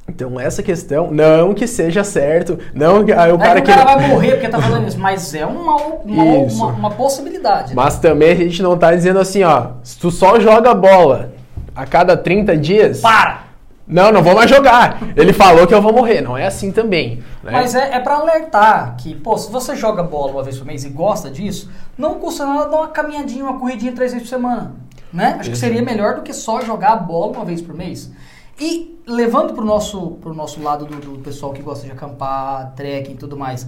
Então, essa questão, não que seja certo, não que aí o cara que o cara vai morrer porque tá falando isso, mas é uma, uma, uma, uma possibilidade. né? Mas também a gente não tá dizendo assim, ó, se tu só joga bola a cada 30 dias. Para! Não, não vou mais jogar. Ele falou que eu vou morrer. Não é assim também. né? Mas é, é para alertar que, pô, se você joga bola uma vez por mês e gosta disso, não custa nada dar uma caminhadinha, uma corridinha três vezes por semana. Né? Acho que seria melhor do que só jogar bola uma vez por mês. E levando pro nosso, pro nosso lado do, do pessoal que gosta de acampar, trekking e tudo mais,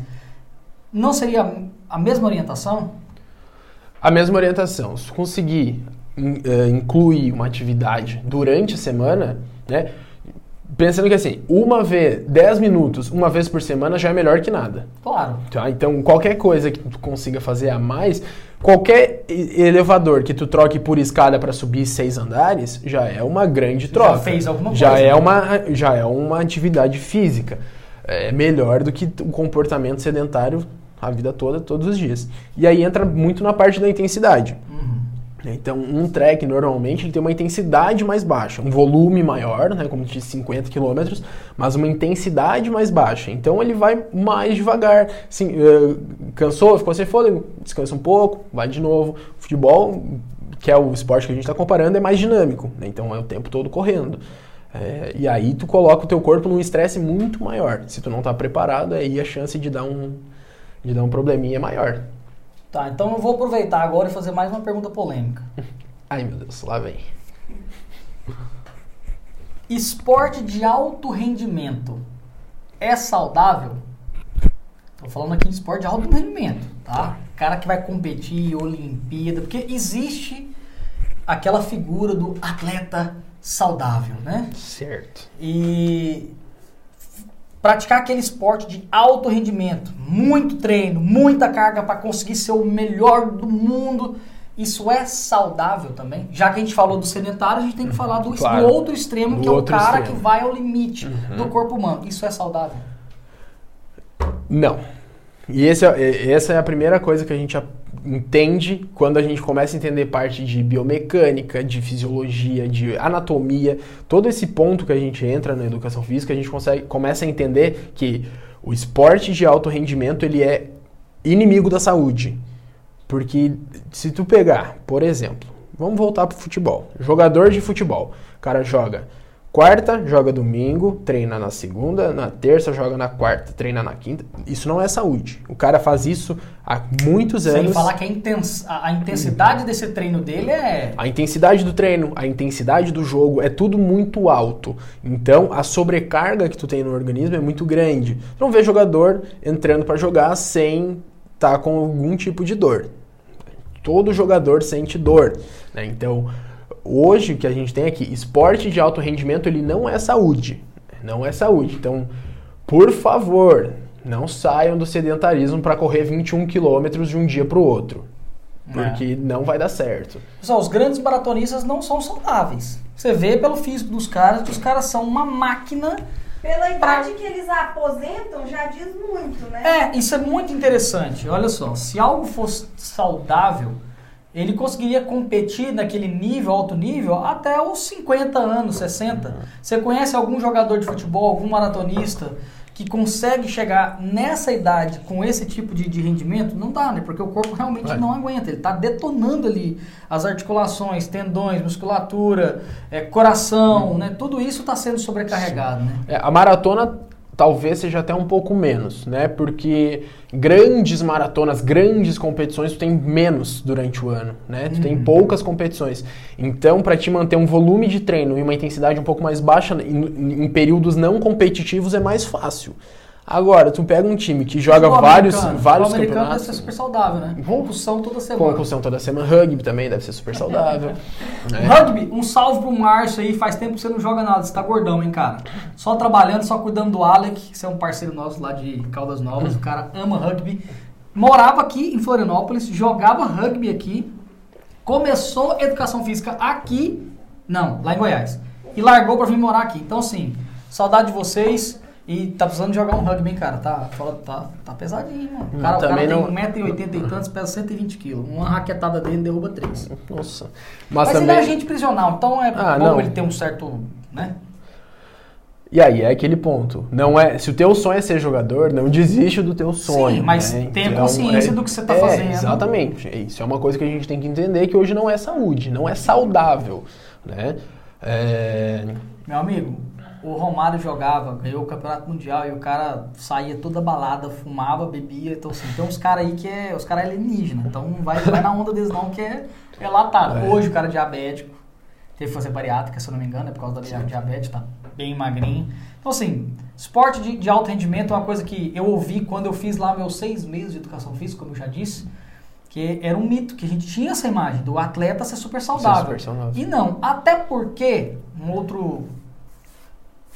não seria a mesma orientação? A mesma orientação. Se conseguir eh, incluir uma atividade durante a semana, né? Pensando que assim, uma vez, 10 minutos, uma vez por semana já é melhor que nada. Claro. Tá? Então, qualquer coisa que tu consiga fazer a mais, qualquer elevador que tu troque por escada para subir seis andares, já é uma grande Já troca. fez alguma já coisa, É né? uma, já é uma atividade física. É melhor do que o comportamento sedentário a vida toda, todos os dias. E aí entra muito na parte da intensidade. Uhum. Então, um trek normalmente ele tem uma intensidade mais baixa, um volume maior, né, como de 50 km, mas uma intensidade mais baixa. Então, ele vai mais devagar. Assim, eh, cansou, ficou sem fôlego, descansa um pouco, vai de novo. Futebol, que é o esporte que a gente está comparando, é mais dinâmico. né, Então, é o tempo todo correndo. É, e aí, tu coloca o teu corpo num estresse muito maior. Se tu não está preparado, aí a chance de dar um, de dar um probleminha é maior. Tá, então eu vou aproveitar agora e fazer mais uma pergunta polêmica. Ai, meu Deus, lá vem. Esporte de alto rendimento é saudável? Tô falando aqui de esporte de alto rendimento, tá? Cara que vai competir, Olimpíada, porque existe aquela figura do atleta saudável, né? Certo. E praticar aquele esporte de alto rendimento, muito treino, muita carga para conseguir ser o melhor do mundo, isso é saudável também? Já que a gente falou do sedentário, a gente tem que falar do, Claro. do outro extremo, Do que é o cara extremo. que vai ao limite do corpo humano. Isso é saudável? Não. E esse é- essa é a primeira coisa que a gente entende quando a gente começa a entender parte de biomecânica, de fisiologia, de anatomia. Todo esse ponto que a gente entra na educação física, a gente consegue, começa a entender que o esporte de alto rendimento ele é inimigo da saúde. Porque se tu pegar, por exemplo, vamos voltar pro futebol. Jogador de futebol. O cara joga quarta, joga domingo, treina na segunda, na terça, joga na quarta, treina na quinta. Isso não é saúde. O cara faz isso há muitos Sem anos. falar que a, intens- a- a intensidade desse treino dele é. A intensidade do treino, a intensidade do jogo é tudo muito alto. Então, a sobrecarga que tu tem no organismo é muito grande. Tu não vê jogador entrando para jogar sem estar com algum tipo de dor. Todo jogador sente dor, né? Então, hoje o que a gente tem aqui, esporte de alto rendimento, ele não é saúde. Não é saúde. Então, por favor, não saiam do sedentarismo para correr 21 quilômetros de um dia para o outro. Porque não vai dar certo. Pessoal, os grandes maratonistas não são saudáveis. Você vê pelo físico dos caras que os caras são uma máquina. Pela idade que eles aposentam, já diz muito, né? É, isso é muito interessante. Olha só, se algo fosse saudável, ele conseguiria competir naquele nível, alto nível, até os 50 anos, 60. Você conhece algum jogador de futebol, algum maratonista que consegue chegar nessa idade com esse tipo de, de rendimento? Não dá, né? Porque o corpo realmente Vai. não aguenta. Ele está detonando ali as articulações, tendões, musculatura, é, coração, né? Tudo isso está sendo sobrecarregado, né? É, a maratona talvez seja até um pouco menos, né? Porque grandes maratonas, grandes competições, tu tem menos durante o ano, né? Tu tem poucas competições. Então, para te manter um volume de treino e uma intensidade um pouco mais baixa em, em períodos não competitivos é mais fácil. Agora, tu pega um time que joga vários, vários Futebol americano deve ser super saudável, né? Compulsão toda semana. concussão toda semana, rugby também deve ser super saudável. Rugby, um salve pro Márcio aí, faz tempo que você não joga nada, você tá gordão, hein, cara? Só trabalhando, só cuidando do Alec, que é um parceiro nosso lá de Caldas Novas, o cara ama rugby. Morava aqui em Florianópolis, jogava rugby aqui, começou educação física aqui, não, lá em Goiás, e largou pra vir morar aqui. Então, assim, saudade de vocês. E tá precisando jogar um rugby, cara? Tá, fala- tá, tá pesadinho, mano. O Não, cara, o cara também tem não- 1,80m e tantos, pesa 120 kg. Uma raquetada dele derruba 3. Nossa. Mas, Mas, ele é também. agente prisional, então é Ah, bom não. ele ter um certo, né? E aí é aquele ponto. Não é, se o teu sonho é ser jogador, não desiste do teu sonho. mas né? tenha consciência do que você tá é, fazendo. Exatamente. Isso é uma coisa que a gente tem que entender que hoje não é saúde, não é saudável, né? É, Meu amigo, o Romário jogava, ganhou o Campeonato Mundial e o cara saía toda balada, fumava, bebia, então assim, tem uns caras aí que é, os caras alienígenas, então não vai, vai na onda deles não, que é relatado. É. Hoje o cara é diabético, teve que fazer bariátrica, se eu não me engano, é por causa da dia- diabetes, tá bem magrinho. Então assim, esporte de, de alto rendimento é uma coisa que eu ouvi quando eu fiz lá meus seis meses de educação física, como eu já disse, que era um mito, que a gente tinha essa imagem do atleta ser super saudável. super saudável. E não, até porque, um outro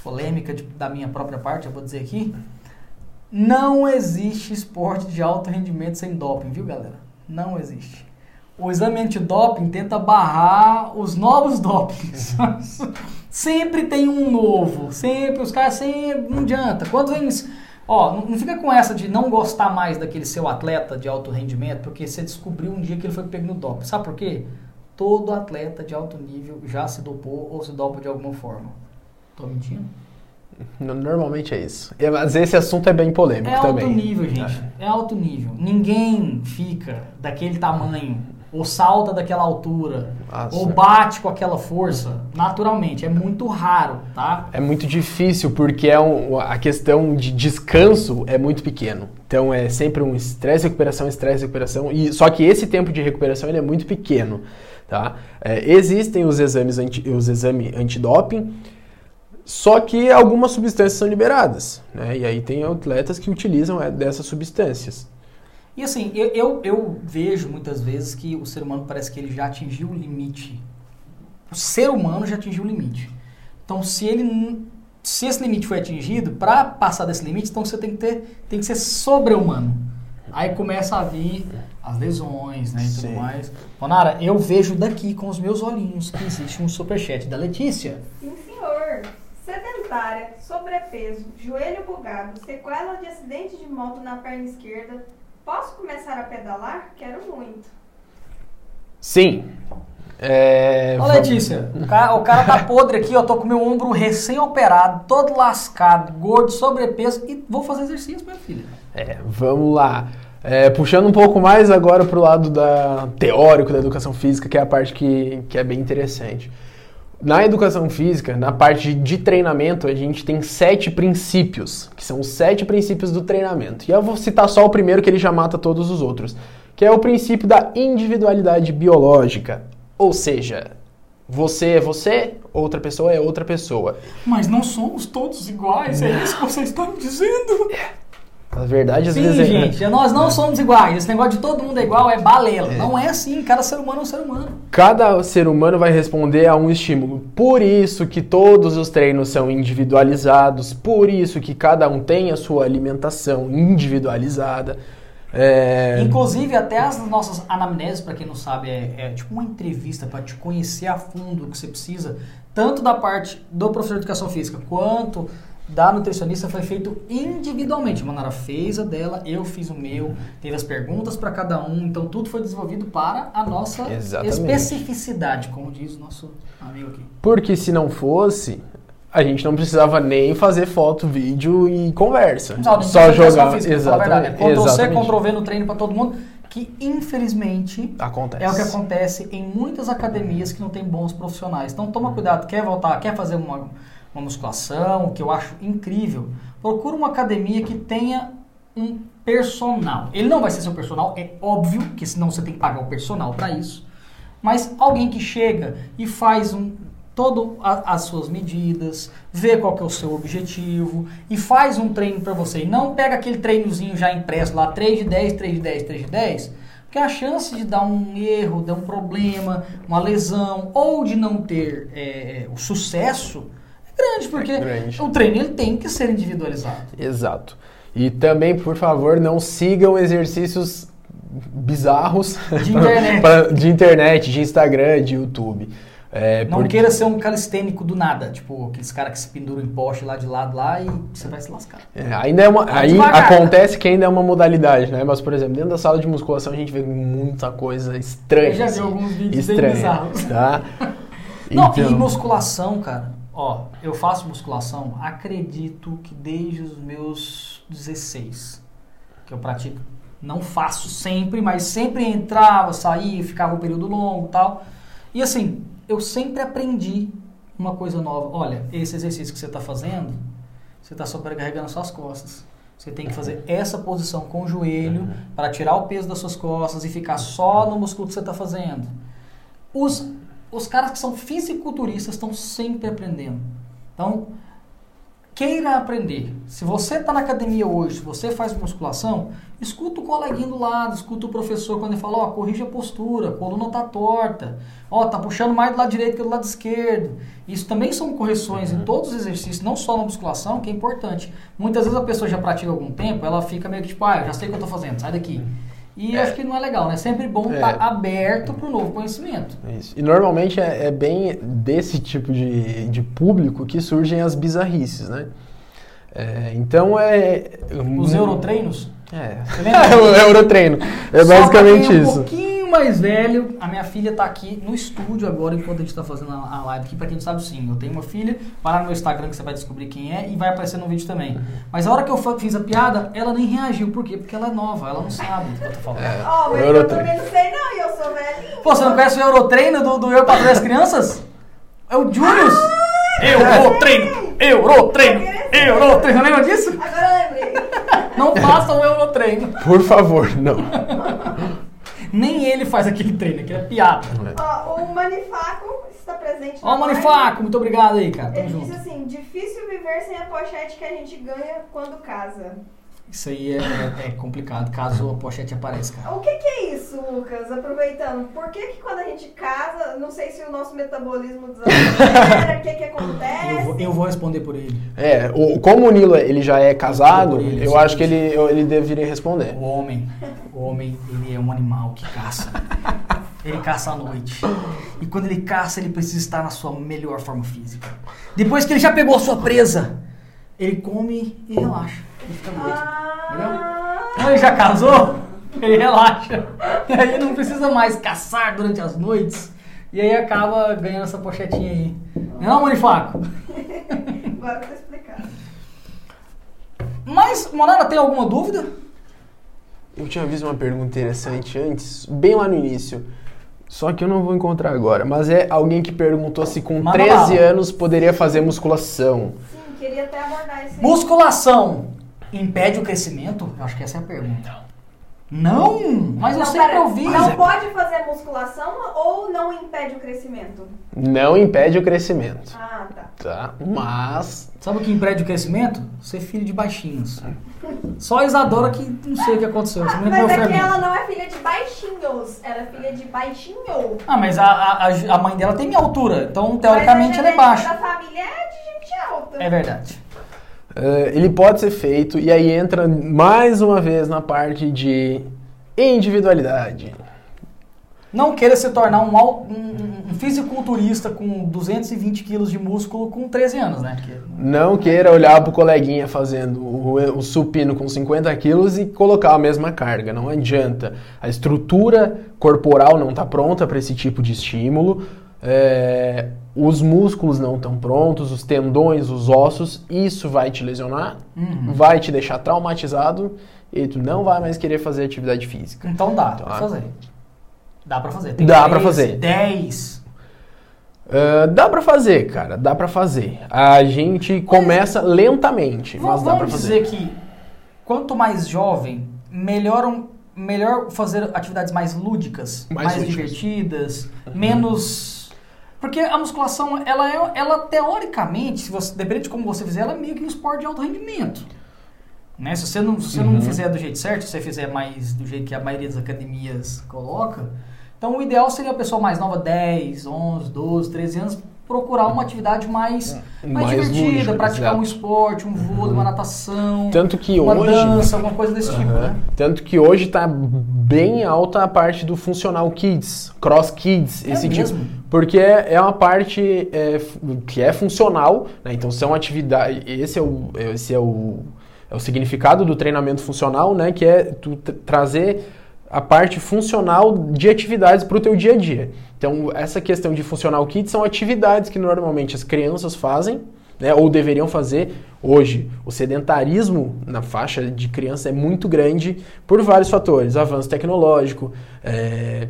polêmica de- da minha própria parte, eu vou dizer aqui, não existe esporte de alto rendimento sem doping, viu galera? Não existe. O exame antidoping tenta barrar os novos dopings. sempre tem um novo, sempre, os caras sempre, não adianta. Quando vem, ó, não, não fica com essa de não gostar mais daquele seu atleta de alto rendimento, porque você descobriu um dia que ele foi pego no doping. Sabe por quê? Todo atleta de alto nível já se dopou ou se dopa de alguma forma. Tô mentindo? no- normalmente é isso. E, Mas esse assunto é bem polêmico É alto também. nível, gente. É alto nível. Ninguém fica daquele tamanho, ou salta daquela altura, Nossa. ou bate com aquela força, naturalmente. É muito raro, tá? É muito difícil porque é um- a questão de descanso é muito pequeno. Então é sempre um estresse, recuperação, estresse, recuperação. E só que esse tempo de recuperação ele é muito pequeno, tá? É, existem os exames anti, os exames antidoping, só que algumas substâncias são liberadas, né? E aí tem atletas que utilizam é, dessas substâncias. E assim, eu, eu, eu vejo muitas vezes que o ser humano parece que ele já atingiu o limite. O ser humano já atingiu o limite. Então, se ele se esse limite foi atingido, para passar desse limite, então você tem que ter, tem que ser sobre-humano. Aí começa a vir as lesões, né, e tudo Sim. mais. Bonara, eu vejo daqui com os meus olhinhos que existe um superchat da Letícia. Sedentária, sobrepeso, joelho bugado, sequela de acidente de moto na perna esquerda. Posso começar a pedalar? Quero muito. Sim. É, Ô Letícia, o cara, o cara tá podre aqui, ó. Tô com meu ombro recém-operado, todo lascado, gordo, sobrepeso e vou fazer exercício, minha filha. É, vamos lá. É, puxando um pouco mais agora para o lado da, teórico da educação física, que é a parte que, que é bem interessante. Na educação física, na parte de treinamento, a gente tem sete princípios, que são os sete princípios do treinamento. E eu vou citar só o primeiro, que ele já mata todos os outros, que é o princípio da individualidade biológica. Ou seja, você é você, outra pessoa é outra pessoa. Mas não somos todos iguais, é isso que você está me dizendo. A verdade, às Sim, vezes, é- gente, nós não somos iguais. Esse negócio de todo mundo é igual é balela. Não é assim, cada ser humano é um ser humano. Cada ser humano vai responder a um estímulo. Por isso que todos os treinos são individualizados, por isso que cada um tem a sua alimentação individualizada. É, Inclusive, até as nossas anamneses, para quem não sabe, é, é tipo uma entrevista para te conhecer a fundo o que você precisa, tanto da parte do professor de educação física quanto da nutricionista foi feito individualmente. A Manara fez a dela, eu fiz o meu, teve as perguntas para cada um, então tudo foi desenvolvido para a nossa Exatamente. especificidade, como diz o nosso amigo aqui. Porque se não fosse, a gente não precisava nem fazer foto, vídeo e conversa. Não, Só jogar. física. Exatamente. Ctrl C. Ctrl V no treino para todo mundo, que infelizmente Acontece. É o que acontece em muitas academias que não tem bons profissionais. Então toma cuidado, quer voltar, quer fazer uma, uma musculação, que eu acho incrível, procura uma academia que tenha um personal. Ele não vai ser seu personal, é óbvio, que senão você tem que pagar o personal para isso. Mas alguém que chega e faz um todo a- as suas medidas, vê qual que é o seu objetivo e faz um treino para você. E não pega aquele treinozinho já impresso lá, 3 de 10, 3 de 10, 3 de 10, porque a chance de dar um erro, dar um problema, uma lesão ou de não ter é, o sucesso grande, porque grande. o treino ele tem que ser individualizado. Exato. E também, por favor, não sigam exercícios bizarros De internet. pra- de internet, de Instagram, de YouTube. É, Não porque- queira ser um calistênico do nada, tipo aqueles caras que se penduram em poste lá de lado lá e você vai se lascar. É, ainda é uma, Vai aí devagar. acontece que ainda é uma modalidade, né? Mas, por exemplo, dentro da sala de musculação a gente vê muita coisa estranha. Eu já vi assim, alguns vídeos bizarros. Tá? Não, e Então, musculação, cara. Ó, eu faço musculação, acredito que desde os meus 16 que eu pratico. Não faço sempre, mas sempre entrava, saía, ficava um período longo e tal. E assim, eu sempre aprendi uma coisa nova. Olha, esse exercício que você está fazendo, você está sobrecarregando suas costas. Você tem que fazer essa posição com o joelho para tirar o peso das suas costas e ficar só no músculo que você está fazendo. Os, os caras que são fisiculturistas estão sempre aprendendo. Então, queira aprender. Se você está na academia hoje, se você faz musculação, escuta o coleguinha do lado, escuta o professor quando ele fala, ó, corrige a postura, a coluna tá torta, ó, tá puxando mais do lado direito que do lado esquerdo. Isso também são correções em todos os exercícios, não só na musculação, que é importante. Muitas vezes a pessoa já pratica algum tempo, ela fica meio que tipo, ah, eu já sei o que eu tô fazendo, sai daqui. E acho que não é legal, né? É sempre bom estar É. aberto para o novo conhecimento. Isso. E normalmente é, é bem desse tipo de, de público que surgem as bizarrices, né? É, então é. Os eurotreinos, É. Você lembra? o Eurotreino. É Só basicamente é um isso. pouquinho mais velho, a minha filha tá aqui no estúdio agora, enquanto a gente tá fazendo a live aqui. Pra quem não sabe, sim, eu tenho uma filha. Vai lá no meu Instagram que você vai descobrir quem é e vai aparecer no vídeo também. Uhum. Mas a hora que eu fiz a piada, ela nem reagiu. Por quê? Porque ela é nova, ela não sabe do que eu tô falando. É. Ó, mas eu Eurotreino. também não sei não, e eu sou velhinho. Pô, você não conhece o Eurotreino do, do Eu para Três Crianças? É o Julius! Eurotreino! Eurotreino! Eurotreino! Lembra disso? Agora eu lembrei. Não faça o Eurotreino. Por favor, não. Nem ele faz aquele treino, aquilo é piada. Ó, o Manifaco está presente Ó, o. Manifaco, muito obrigado aí, cara. Tamo Ele junto. disse assim, difícil viver sem a pochete que a gente ganha quando casa. Isso aí é, é- complicado, caso a pochete apareça, cara. O que, que é isso, Lucas? Aproveitando, por que que quando a gente casa, não sei se o nosso metabolismo desacelera, o que que Eu acontece? vou, eu vou responder por ele. É, o, como o Nilo ele já é casado, Ele, eu acho que ele, eu- ele deveria responder. O homem, o homem, ele é um animal que caça. Ele caça à noite. E quando ele caça, ele precisa estar na sua melhor forma física. Depois que ele já pegou a sua presa, ele come e relaxa. E fica à noite. Quando ele já casou, ele relaxa. E aí não precisa mais caçar durante as noites. E aí acaba ganhando essa pochetinha aí. Não é não, Manifaco? agora tá explicado. Mas, Monara, tem alguma dúvida? Eu tinha visto uma pergunta interessante antes, bem lá no início. Só que eu não vou encontrar agora. Mas é alguém que perguntou se com Manda 13 bala. anos poderia fazer musculação. Sim, queria até abordar esse. Musculação impede o crescimento? Eu acho que essa é a pergunta. Não! Mas eu Não, sempre pera, ouvi. Não é- pode fazer musculação ou não impede o crescimento? Não impede o crescimento, Ah, tá. tá? Mas Sabe o que impede o crescimento? Ser filho de baixinhos. Só a Isadora que não sei o que aconteceu. Mas é que ela não é filha de baixinhos, ela é filha de baixinho. Ah, mas a, a, a- a mãe dela tem minha altura, então Mas teoricamente a ela é baixa. da família é de gente alta. É verdade. Eh, ele pode ser feito e aí entra mais uma vez na parte de individualidade. Não queira se tornar um, um, um fisiculturista com 220 quilos de músculo com 13 anos, né? Porque- Não queira olhar pro coleguinha fazendo o, o supino com 50 quilos e colocar a mesma carga. Não adianta. A estrutura corporal não está pronta para esse tipo de estímulo. é, os músculos não estão prontos, os tendões, os ossos, isso vai te lesionar, Uhum. vai te deixar traumatizado e tu não vai mais querer fazer atividade física. Então dá Tá. pra fazer. Dá pra fazer. Dá pra fazer. 10. Ah, dá pra fazer, cara, dá pra fazer. A gente começa lentamente, mas Vamos, dá pra vamos fazer. dizer que quanto mais jovem, melhor, um- melhor fazer atividades mais lúdicas, Mais mais, lúdicas. divertidas, menos. Porque a musculação, ela é, ela teoricamente, se você, dependendo de como você fizer, ela é meio que um esporte de alto rendimento. Né? Se você, não, se você Uhum. não fizer do jeito certo, se você fizer mais do jeito que a maioria das academias coloca, então o ideal seria a pessoa mais nova, 10, 11, 12, 13 anos, procurar uma atividade mais, mais, Mais divertida, lúdica, praticar exato. um esporte, um vôlei, uma natação, Tanto que uma hoje. dança, alguma coisa desse tipo, Aham. né? Tanto que hoje tá bem alta a parte do funcional kids, cross kids, É esse mesmo? tipo. Porque é, é uma parte é, que é funcional, né? Então são atividades. Esse é o, esse é o, é o significado do treinamento funcional, né? Que é tu tra- trazer a parte funcional de atividades para o teu dia a dia. Então, essa questão de funcional kids são atividades que normalmente as crianças fazem, né, ou deveriam fazer. Hoje, o sedentarismo na faixa de criança é muito grande por vários fatores. Avanço tecnológico, é,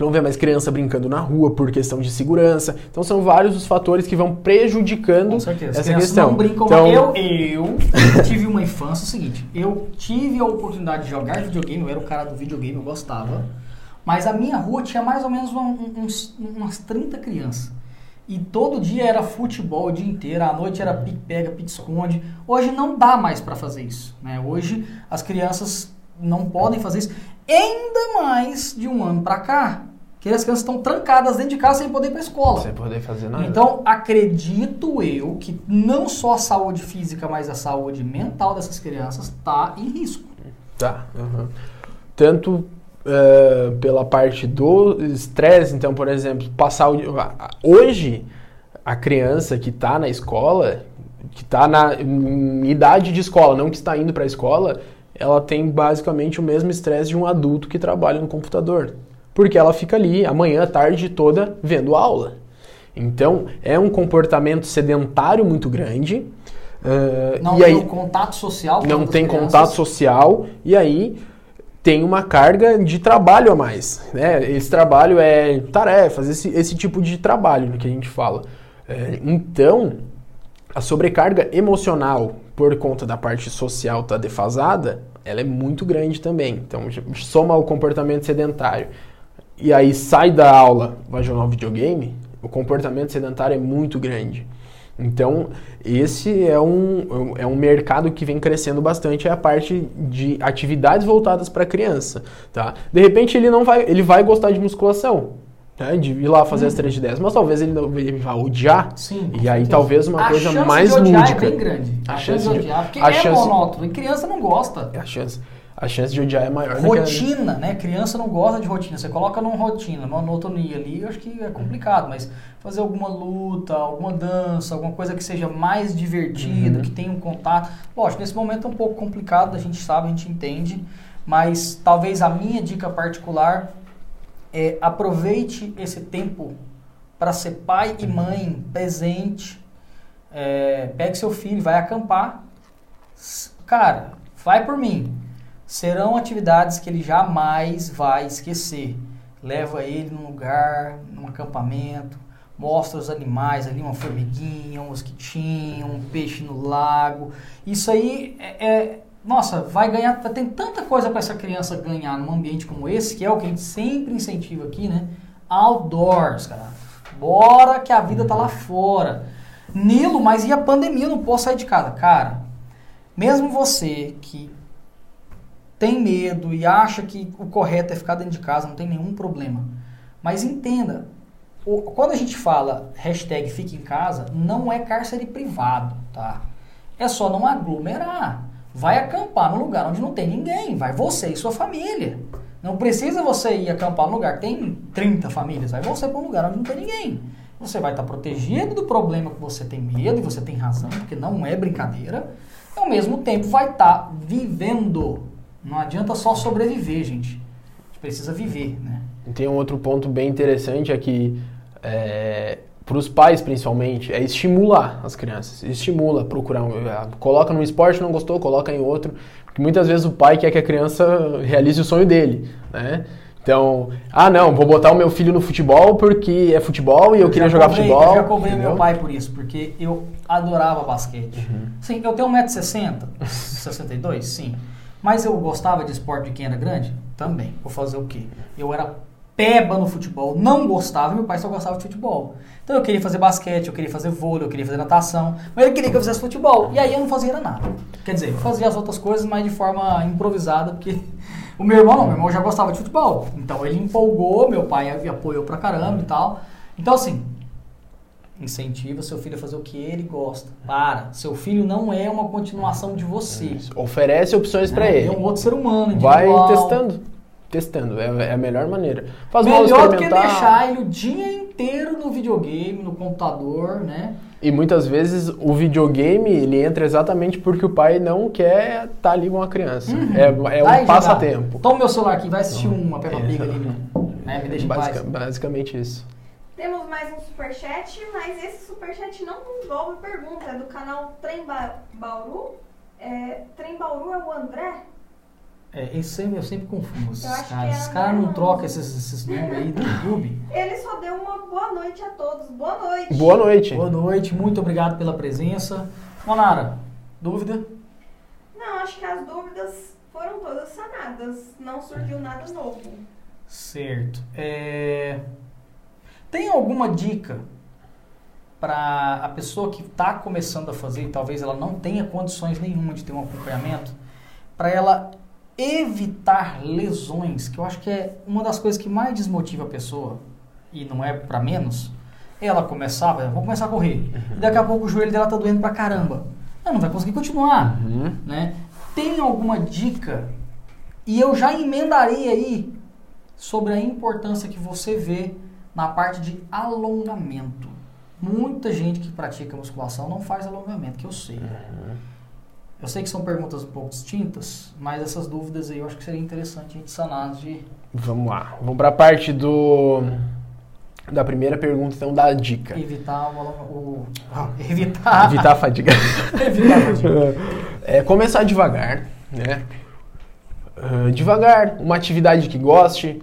não vê mais criança brincando na rua por questão de segurança. Então, são vários os fatores que vão prejudicando Com certeza. Essa crianças questão. não brincam então, Eu, eu tive uma infância, é o seguinte, eu tive a oportunidade de jogar videogame, eu era o cara do videogame, eu gostava, mas a minha rua tinha mais ou menos um- um- umas 30 crianças. E todo dia era futebol o dia inteiro, à noite era pique-pega, pique-esconde. Hoje não dá mais pra fazer isso. Né? Hoje as crianças não podem fazer isso. Ainda mais de um ano pra cá, que as crianças estão trancadas dentro de casa sem poder ir pra escola. sem poder fazer nada. Então, acredito eu que não só a saúde física, mas a saúde mental dessas crianças está em risco. Tá. aham. Tanto eh, pela parte do estresse, então, por exemplo, passar o, hoje a criança que está na escola, que está na idade de escola, não que está indo para a escola, ela tem basicamente o mesmo estresse de um adulto que trabalha no computador, porque ela fica ali a manhã, a tarde toda vendo aula. Então, é um comportamento sedentário muito grande. eh, Não tem contato social. não tem crianças. contato social e aí tem uma carga de trabalho a mais, né? Esse trabalho é tarefas, esse, esse tipo de trabalho que a gente fala. É, então, a sobrecarga emocional por conta da parte social estar defasada, ela é muito grande também. Então, soma o comportamento sedentário e aí sai da aula, vai jogar um videogame, o comportamento sedentário é muito grande. Então, esse é um, é um mercado que vem crescendo bastante, é a parte de atividades voltadas para a criança, tá? De repente ele não vai, ele vai gostar de musculação, né? De ir lá fazer as 3 de 10, mas talvez ele, não, ele vá odiar. Sim. E aí certeza. talvez uma a coisa chance mais de odiar lúdica. é bem grande. A, A chance, chance de odiar, porque a é chance- monótono. E criança não gosta. A chance, a chance de odiar é maior. do que a- Rotina, né? Criança não gosta de rotina. Você coloca numa rotina, numa monotonia ali, eu acho que é complicado, mas fazer alguma luta, alguma dança, alguma coisa que seja mais divertida, Uhum. que tenha um contato. Lógico, nesse momento é um pouco complicado, a gente sabe, a gente entende, mas talvez a minha dica particular é aproveite esse tempo para ser pai e mãe presente. É, pegue seu filho, vai acampar. Cara, vai por mim. Serão atividades que ele jamais vai esquecer. leva ele num lugar, num acampamento, mostra os animais ali, uma formiguinha, um mosquitinho, um peixe no lago. Isso aí é, é nossa, vai ganhar, tem tanta coisa para essa criança ganhar num ambiente como esse, que é o que a gente sempre incentiva aqui, né? Outdoors, cara. Bora que a vida tá lá fora. Nilo, mas e a pandemia? Eu não posso sair de casa. Cara, mesmo você que tem medo e acha que o correto é ficar dentro de casa, não tem nenhum problema. Mas entenda, quando a gente fala hashtag fique em casa, não é cárcere privado, tá? É só não aglomerar. Vai acampar num lugar onde não tem ninguém. Vai você e sua família. Não precisa você ir acampar num lugar que tem 30 famílias. Vai você para um lugar onde não tem ninguém. Você vai estar tá protegido do problema que você tem medo e você tem razão, porque não é brincadeira. E ao mesmo tempo vai estar tá vivendo. Não adianta só sobreviver, gente. A gente precisa viver, né? Tem um outro ponto bem interessante é que é, para os pais principalmente, é estimular as crianças. Estimula, procurar, é, coloca num esporte, não gostou, coloca em outro. Porque muitas vezes o pai quer que a criança realize o sonho dele, né? Então, ah não, vou botar o meu filho no futebol porque é futebol e eu, eu queria jogar cobrei, futebol. Eu já cobrei meu pai por isso, porque eu adorava basquete. Uhum. Sim, eu tenho 1,60m, 62, sim. Mas eu gostava de esporte de quem era grande? Também. Vou fazer o quê? Eu era peba no futebol, não gostava, meu pai só gostava de futebol. Então eu queria fazer basquete, eu queria fazer vôlei, eu queria fazer natação, mas ele queria que eu fizesse futebol. E aí eu não fazia nada. Quer dizer, eu fazia as outras coisas, mas de forma improvisada, porque o meu irmão não, meu irmão já gostava de futebol. Então ele empolgou, meu pai apoiou pra caramba e tal. Então assim, incentiva seu filho a fazer o que ele gosta. Para. Seu filho não é uma continuação de você. Isso. Oferece opções para ele. É um outro ser humano. Vai testando testando. É, é, a melhor maneira. Faz Melhor do que deixar ele o dia inteiro no videogame, no computador, né? E muitas vezes o videogame ele entra exatamente porque o pai não quer estar tá ali com a criança. Uhum. É, é um passatempo. Toma meu celular aqui, vai assistir então, uma Peppa Pig ali, né? Me deixa Basic, Basicamente isso. Temos mais um superchat, mas esse superchat não envolve pergunta, é do canal Trem Bauru. É, Trem Bauru é o André? É, eu sempre, eu sempre confundo esses caras. Os caras não trocam esses, esses nomes aí do YouTube. Ele só deu uma boa noite a todos. Boa noite. Boa noite. Boa noite, muito obrigado pela presença. Monara, dúvida? Não, acho que as dúvidas foram todas sanadas. Não surgiu nada novo. Certo. É... Tem alguma dica para a pessoa que está começando a fazer e talvez ela não tenha condições nenhuma de ter um acompanhamento, para ela evitar lesões, que eu acho que é uma das coisas que mais desmotiva a pessoa, e não é para menos, ela começava, vou começar a correr, uhum. e daqui a pouco o joelho dela tá doendo pra caramba. Ela não vai conseguir continuar, uhum. né? Tem alguma dica? E eu já emendarei aí sobre a importância que você vê na parte de alongamento. Muita gente que pratica musculação não faz alongamento, que eu sei. Uhum. Eu sei que são perguntas um pouco distintas, mas essas dúvidas aí eu acho que seria interessante a gente sanar de. Vamos lá. Vamos para a parte do da primeira pergunta, então, da dica. Evitar o. o ah, evitar. Evitar a fadiga. evitar a fadiga. É, começar devagar, né? Uh, devagar, uma atividade que goste,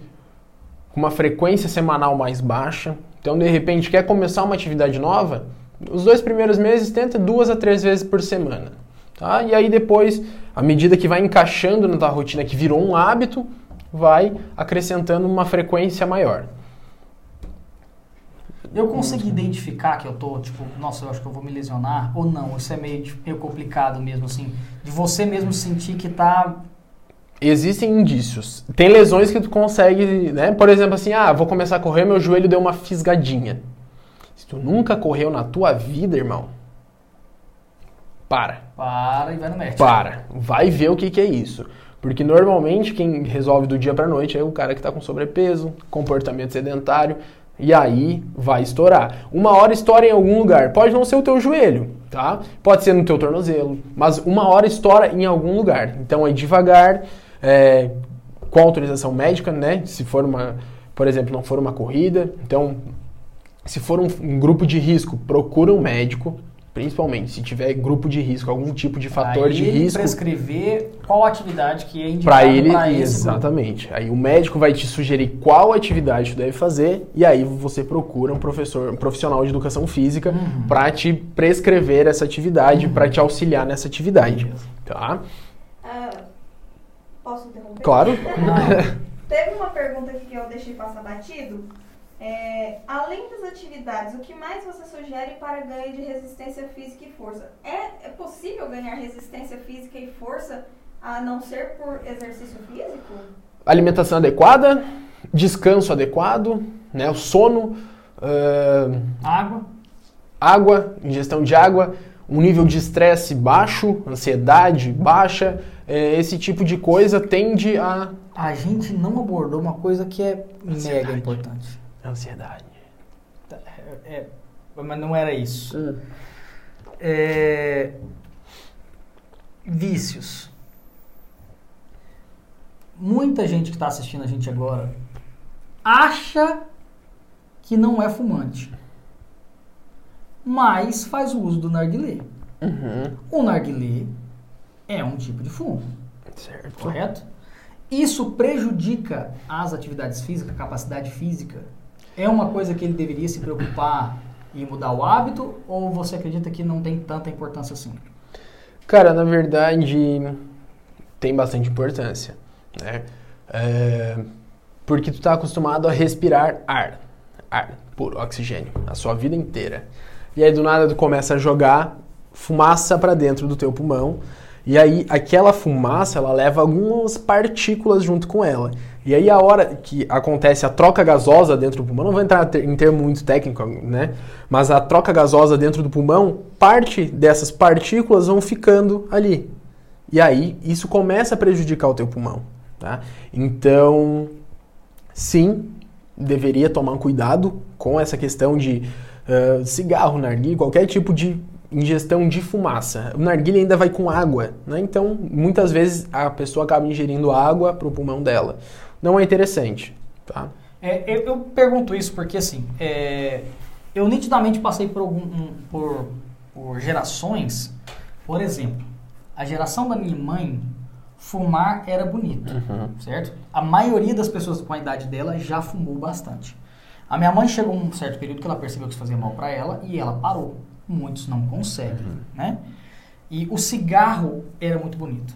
com uma frequência semanal mais baixa. Então, de repente, quer começar uma atividade nova? Os dois primeiros meses, tenta duas a três vezes por semana. Tá? E aí depois, à medida que vai encaixando na tua rotina, que virou um hábito, vai acrescentando uma frequência maior. Eu consegui identificar que eu tô, tipo, nossa, eu acho que eu vou me lesionar, ou não, isso é meio, tipo, meio complicado mesmo, assim, de você mesmo sentir que tá... Existem indícios. Tem lesões que tu consegue, né? Por exemplo, assim, ah, vou começar a correr, meu joelho deu uma fisgadinha. Se tu nunca correu na tua vida, irmão, para. Para e vai no médico. Para. Vai ver o que, que é isso. Porque normalmente quem resolve do dia para noite é o cara que está com sobrepeso, comportamento sedentário, e aí vai estourar. Uma hora estoura em algum lugar. Pode não ser o teu joelho, tá? Pode ser no teu tornozelo, mas uma hora estoura em algum lugar. Então é devagar, é, com autorização médica, né? Se for uma, por exemplo, não for uma corrida, então se for um, um grupo de risco, procura um médico, Principalmente se tiver grupo de risco, algum tipo de fator Aí de ele risco. prescrever qual atividade que é indicada Para ele, pra esse grupo. exatamente. Aí o médico vai te sugerir qual atividade tu deve fazer e aí você procura um professor, um profissional de educação física Uhum. para te prescrever essa atividade, para te auxiliar nessa atividade, tá? Ah, posso interromper? Claro. Teve uma pergunta aqui que eu deixei passar batido. É, além das atividades, o que mais você sugere para ganho de resistência física e força? É, é possível ganhar resistência física e força a não ser por exercício físico? Alimentação adequada, descanso adequado, né? O sono, ah, Água. água, ingestão de água, um nível de estresse baixo, ansiedade baixa, eh, esse tipo de coisa tende a A gente não abordou uma coisa que é mega Ansiedade. importante. Ansiedade. É, é, mas não era isso. É, vícios. Muita gente que está assistindo a gente agora acha que não é fumante, mas faz o uso do narguilé. Uhum. O narguilé é um tipo de fumo, Certo. correto? Isso prejudica as atividades físicas, a capacidade física? É uma coisa que ele deveria se preocupar em mudar o hábito ou você acredita que não tem tanta importância assim? Cara, na verdade, tem bastante importância, né? É, porque tu tá acostumado a respirar ar, ar, puro, oxigênio, a sua vida inteira. E aí do nada tu começa a jogar fumaça para dentro do teu pulmão, e aí aquela fumaça, ela leva algumas partículas junto com ela. E aí a hora que acontece a troca gasosa dentro do pulmão, não vou entrar em termo muito técnico, né? Mas a troca gasosa dentro do pulmão, parte dessas partículas vão ficando ali. E aí isso começa a prejudicar o teu pulmão, tá? Então, sim, deveria tomar cuidado com essa questão de ah, cigarro, narguilha, qualquer tipo de ingestão de fumaça. O narguilha ainda vai com água, né? Então, muitas vezes a pessoa acaba ingerindo água para o pulmão dela. Não é interessante, tá? É, eu, eu pergunto isso porque, assim, é, eu nitidamente passei por, algum, um- por, por gerações. Por exemplo, a geração da minha mãe, fumar era bonito, certo? A maioria das pessoas com a idade dela já fumou bastante. A minha mãe chegou um certo período que ela percebeu que isso fazia mal para ela e ela parou. Muitos não conseguem, né? E o cigarro era muito bonito.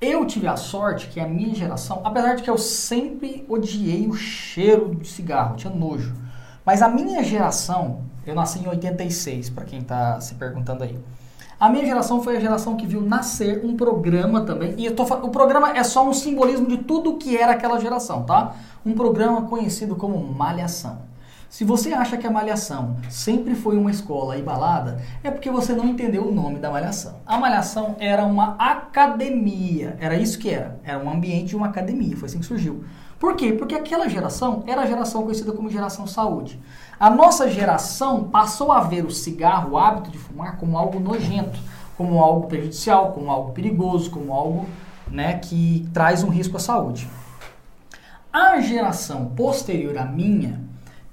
Eu tive a sorte que a minha geração, apesar de que eu sempre odiei o cheiro de cigarro, tinha nojo. Mas a minha geração, eu nasci em 86, para quem tá se perguntando aí. A minha geração foi a geração que viu nascer um programa também. E tô, o programa é só um simbolismo de tudo que era aquela geração, tá? Um programa conhecido como Malhação. Se você acha que a Malhação sempre foi uma escola e balada, é porque você não entendeu o nome da Malhação. A Malhação era uma academia, era isso que era. Era um ambiente de uma academia, foi assim que surgiu. Por quê? Porque aquela geração era a geração conhecida como geração saúde. A nossa geração passou a ver o cigarro, o hábito de fumar, como algo nojento, como algo prejudicial, como algo perigoso, como algo né, que traz um risco à saúde. A geração posterior à minha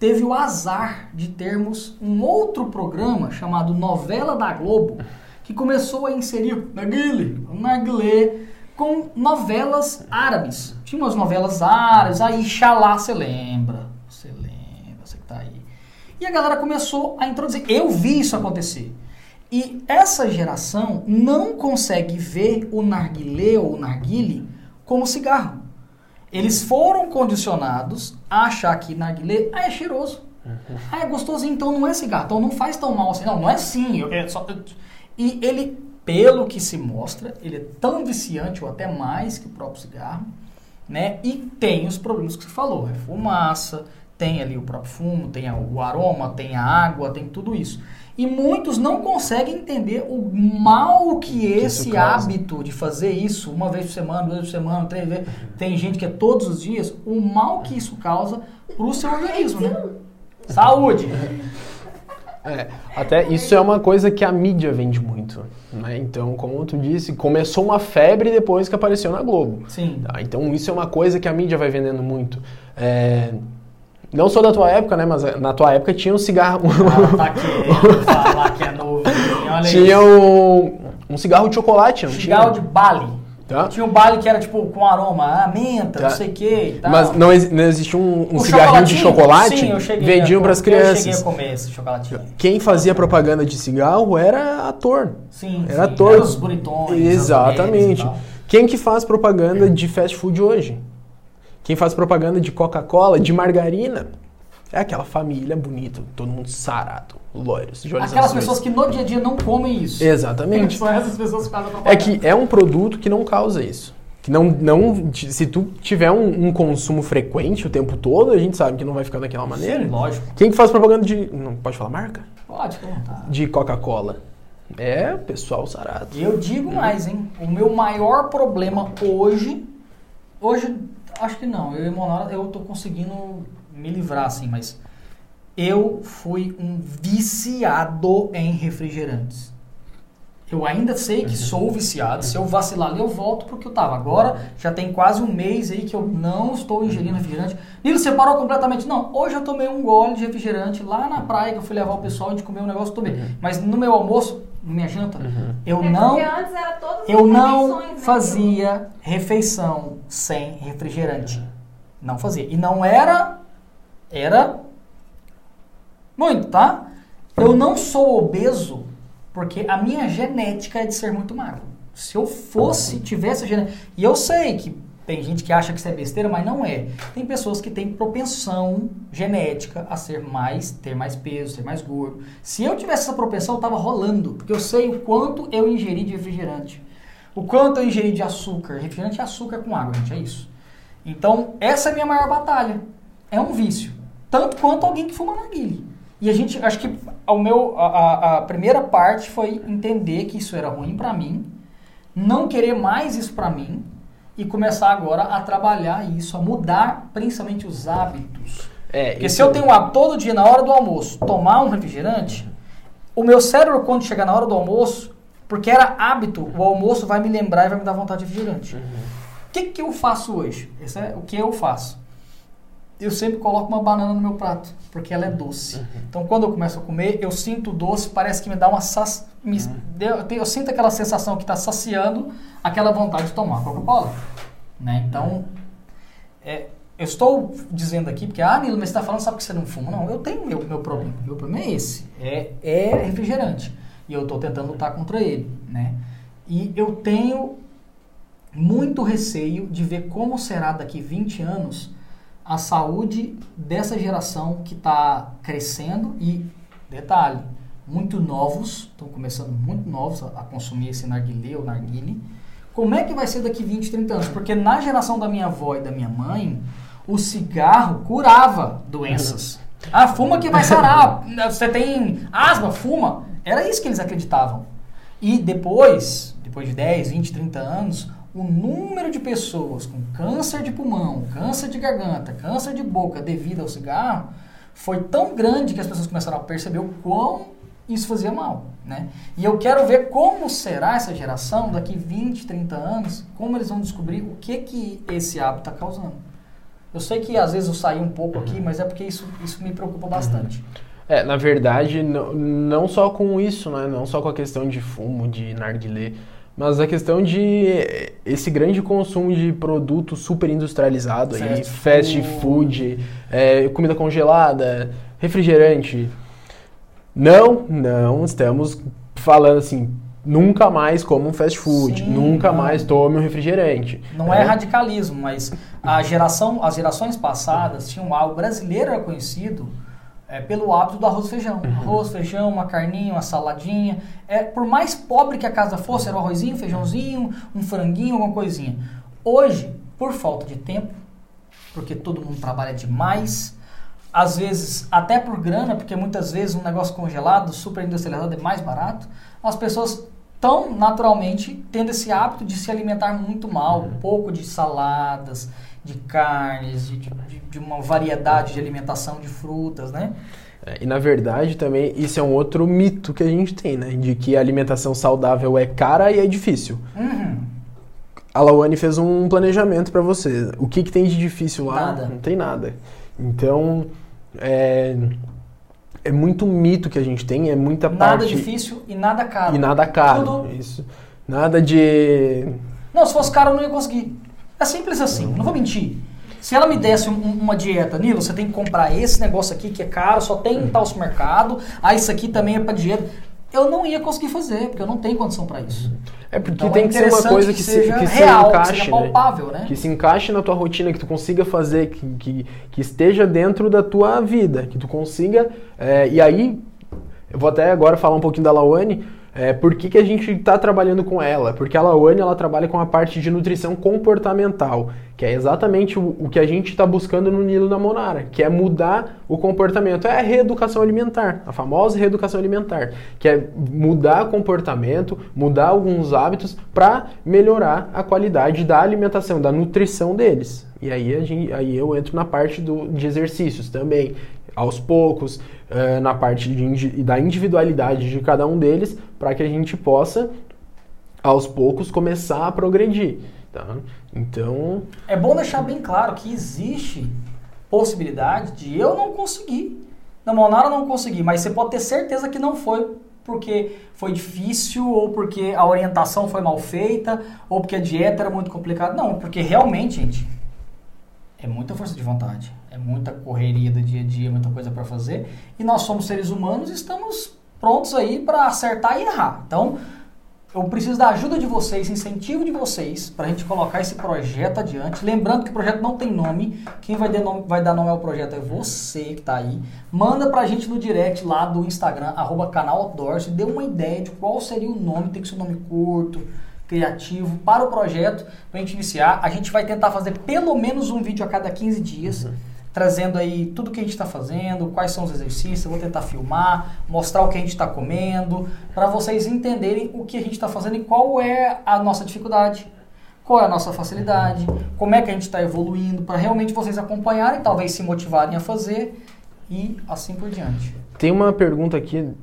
teve o azar de termos um outro programa chamado Novela da Globo, que começou a inserir narguile, narguilé, com novelas árabes. Tinha umas novelas árabes, aí Xalá, você lembra? Você lembra, você que tá aí. E a galera começou a introduzir. Eu vi isso acontecer. E essa geração não consegue ver o narguilé ou o narguile como cigarro. Eles foram condicionados a achar que narguilé ah, é cheiroso. Ah, é gostosinho, então não é cigarro. Então não faz tão mal assim. Não, não é sim. eu- é só- E ele, pelo que se mostra, ele é tão viciante ou até mais que o próprio cigarro, né? E tem os problemas que você falou. É fumaça, tem ali o próprio fumo, tem o aroma, tem a água, tem tudo isso. E muitos não conseguem entender o mal que esse hábito de fazer isso uma vez por semana, duas vezes por semana, três vezes, tem gente que é todos os dias, o mal que isso causa pro seu organismo, né? Saúde! É, até isso é uma coisa que a mídia vende muito, né? Então, como tu disse, começou uma febre depois que apareceu na Globo. Sim. Tá? Então, isso é uma coisa que a mídia vai vendendo muito. É, Não sou da tua época, né? Mas na tua época tinha um cigarro... Ela tá querendo falar que é novo. Olha tinha um, um cigarro de chocolate, não Cigarro de tinha? Bali. Tá? Tinha um Bali que era tipo com aroma, ah, menta, Tá. não sei o que e tal. Mas não, exi- não existia um, um cigarrinho de chocolate? Sim, eu cheguei vendiam para as Eu cheguei crianças. a comer esse chocolatinho. Quem fazia propaganda de cigarro era ator. Sim, Era sim. ator. Era os bonitões. Exatamente. Quem que faz propaganda de fast food hoje? Quem faz propaganda de Coca-Cola, de margarina? É aquela família bonita, todo mundo sarado, loiros, de olhos Aquelas azuis. pessoas que no dia a dia não comem isso. Exatamente. São essas pessoas que fazem a propaganda. É que é um produto que não causa isso. Que não, não, se tu tiver um, um consumo frequente o tempo todo, a gente sabe que não vai ficar daquela maneira. Sim, lógico. Quem que faz propaganda de. Não pode falar marca? Pode, vontade. De Coca-Cola. É o pessoal sarado. Eu digo mais, hein? O meu maior problema hoje. Hoje, acho que não. Eu e Monara, eu tô conseguindo me livrar, assim, mas. Eu fui um viciado em refrigerantes. Eu ainda sei que sou viciado. Se eu vacilar ali, eu volto pro que eu tava. Agora, já tem quase um mês aí que eu não estou ingerindo refrigerante. Nilo, você parou completamente? Não, hoje eu tomei um gole de refrigerante lá na praia que eu fui levar o pessoal, a gente comeu um negócio, tomei. Mas no meu almoço, minha janta, eu É não... porque antes era todas as Eu não né, fazia refeição sem refrigerante. Não fazia. E não era. Era. Muito, tá? Eu não sou obeso porque a minha genética é de ser muito magro. Se eu fosse, tivesse a genética. E eu sei que tem gente que acha que isso é besteira, mas não é. Tem pessoas que têm propensão genética a ser mais, ter mais peso, ser mais gordo. Se eu tivesse essa propensão, eu tava rolando, porque eu sei o quanto eu ingeri de refrigerante. O quanto eu ingeri de açúcar. Refrigerante é açúcar com água, gente, é isso. Então, essa é a minha maior batalha. É um vício. Tanto quanto alguém que fuma narguile. E a gente, acho que o meu, a, a- primeira parte foi entender que isso era ruim pra mim, não querer mais isso pra mim e começar agora a trabalhar isso, a mudar principalmente os hábitos. É, Porque se eu tenho hábito todo dia, na hora do almoço, tomar um refrigerante, o meu cérebro, quando chegar na hora do almoço, porque era hábito, o almoço vai me lembrar e vai me dar vontade de refrigerante. O que, que eu faço hoje? Esse é o que eu faço. Eu sempre coloco uma banana no meu prato, porque ela é doce. Então, quando eu começo a comer, eu sinto doce, parece que me dá uma... saci- me- deu- eu, sinto aquela sensação que está saciando aquela vontade de tomar Coca-Cola. Né? Então, é, eu estou dizendo aqui, porque, ah, Nilo, mas você está falando só porque você não fuma. Não, eu tenho meu, meu problema. Meu problema é esse. É, é refrigerante. E eu estou tentando lutar contra ele. Né? E eu tenho muito receio de ver como será daqui 20 anos a saúde dessa geração que está crescendo e, detalhe, muito novos, estão começando muito novos a, a consumir esse narguilé ou narguile. Como é que vai ser daqui 20, 30 anos? Porque na geração da minha avó e da minha mãe, o cigarro curava doenças. Ah, fuma que vai sarar. Você tem asma, fuma. Era isso que eles acreditavam. E depois, depois de 10, 20, 30 anos, o número de pessoas com câncer de pulmão, câncer de garganta, câncer de boca devido ao cigarro foi tão grande que as pessoas começaram a perceber o quão isso fazia mal, né? E eu quero ver como será essa geração daqui 20, 30 anos, como eles vão descobrir o que que esse hábito está causando. Eu sei que às vezes eu saí um pouco aqui, mas é porque isso, isso me preocupa bastante. É, na verdade, não, não só com isso, né? Não só com a questão de fumo, de narguilé, mas a questão de esse grande consumo de produto super industrializado aí, Fast fast food. eh, comida congelada, refrigerante. Não, não estamos falando assim, nunca mais como um fast food, Sim, nunca não. mais tome um refrigerante. Não é radicalismo, mas a geração, as gerações passadas tinham algo. O brasileiro era conhecido é, pelo hábito do arroz e feijão. Arroz, feijão, uma carninha, uma saladinha. É, por mais pobre que a casa fosse, era um arrozinho, feijãozinho, um franguinho, alguma coisinha. Hoje, por falta de tempo, porque todo mundo trabalha demais, às vezes até por grana, porque muitas vezes um negócio congelado, super industrializado é mais barato, as pessoas estão naturalmente tendo esse hábito de se alimentar muito mal, um pouco de saladas, de carnes, de, de, de uma variedade de alimentação de frutas, né? É, E na verdade também isso é um outro mito que a gente tem, né? De que a alimentação saudável é cara e é difícil. Uhum. A Lawane fez um planejamento pra você. O que, que tem de difícil lá? Nada. Não tem nada. Então, é, é muito mito que a gente tem, é muita Nada parte... difícil e nada caro. E nada caro. Tudo- Isso. Nada de... Não, se fosse caro eu não ia conseguir. É simples assim, não vou mentir. Se ela me desse um- um- uma dieta, Nilo, você tem que comprar esse negócio aqui que é caro, só tem em tal supermercado, ah, isso aqui também é pra dieta. Eu não ia conseguir fazer, porque eu não tenho condição pra isso. É porque Então, tem é que ser uma coisa que que, se, seja que se real, que encaixe, seja palpável, né? Que se encaixe na tua rotina, que tu consiga fazer, que, que, que esteja dentro da tua vida, que tu consiga. é, e aí, eu vou até agora falar um pouquinho da Lawane. É, por que, que a gente está trabalhando com ela? Porque a Lawane ela trabalha com a parte de nutrição comportamental, que é exatamente o, o que a gente está buscando no Nilo da Monara, que é mudar o comportamento. É a reeducação alimentar, a famosa reeducação alimentar, que é mudar comportamento, mudar alguns hábitos para melhorar a qualidade da alimentação, da nutrição deles. E aí, gente, aí eu entro na parte do, de exercícios também, aos poucos, eh, na parte de da individualidade de cada um deles, para que a gente possa, aos poucos, começar a progredir. Tá? Então, É bom deixar bem claro que existe possibilidade de eu não conseguir. Na Monara não consegui, mas você pode ter certeza que não foi porque foi difícil, ou porque a orientação foi mal feita, ou porque a dieta era muito complicada. Não, porque realmente, gente, é muita força de vontade, é muita correria do dia a dia, muita coisa para fazer, e nós somos seres humanos e estamos prontos aí para acertar e errar. Então, eu preciso da ajuda de vocês, incentivo de vocês, para a gente colocar esse projeto adiante. Lembrando que o projeto não tem nome, quem vai, dar nome, vai dar nome ao projeto é você que está aí. Manda para a gente no direct lá do Instagram, arroba canal Outdoors, e dê uma ideia de qual seria o nome, tem que ser um nome curto, criativo, para o projeto, para a gente iniciar. A gente vai tentar fazer pelo menos um vídeo a cada 15 dias. Trazendo aí tudo que a gente está fazendo, quais são os exercícios, eu vou tentar filmar, mostrar o que a gente está comendo, para vocês entenderem o que a gente está fazendo e qual é a nossa dificuldade, qual é a nossa facilidade, como é que a gente está evoluindo, para realmente vocês acompanharem, talvez se motivarem a fazer e assim por diante. tem uma pergunta aqui,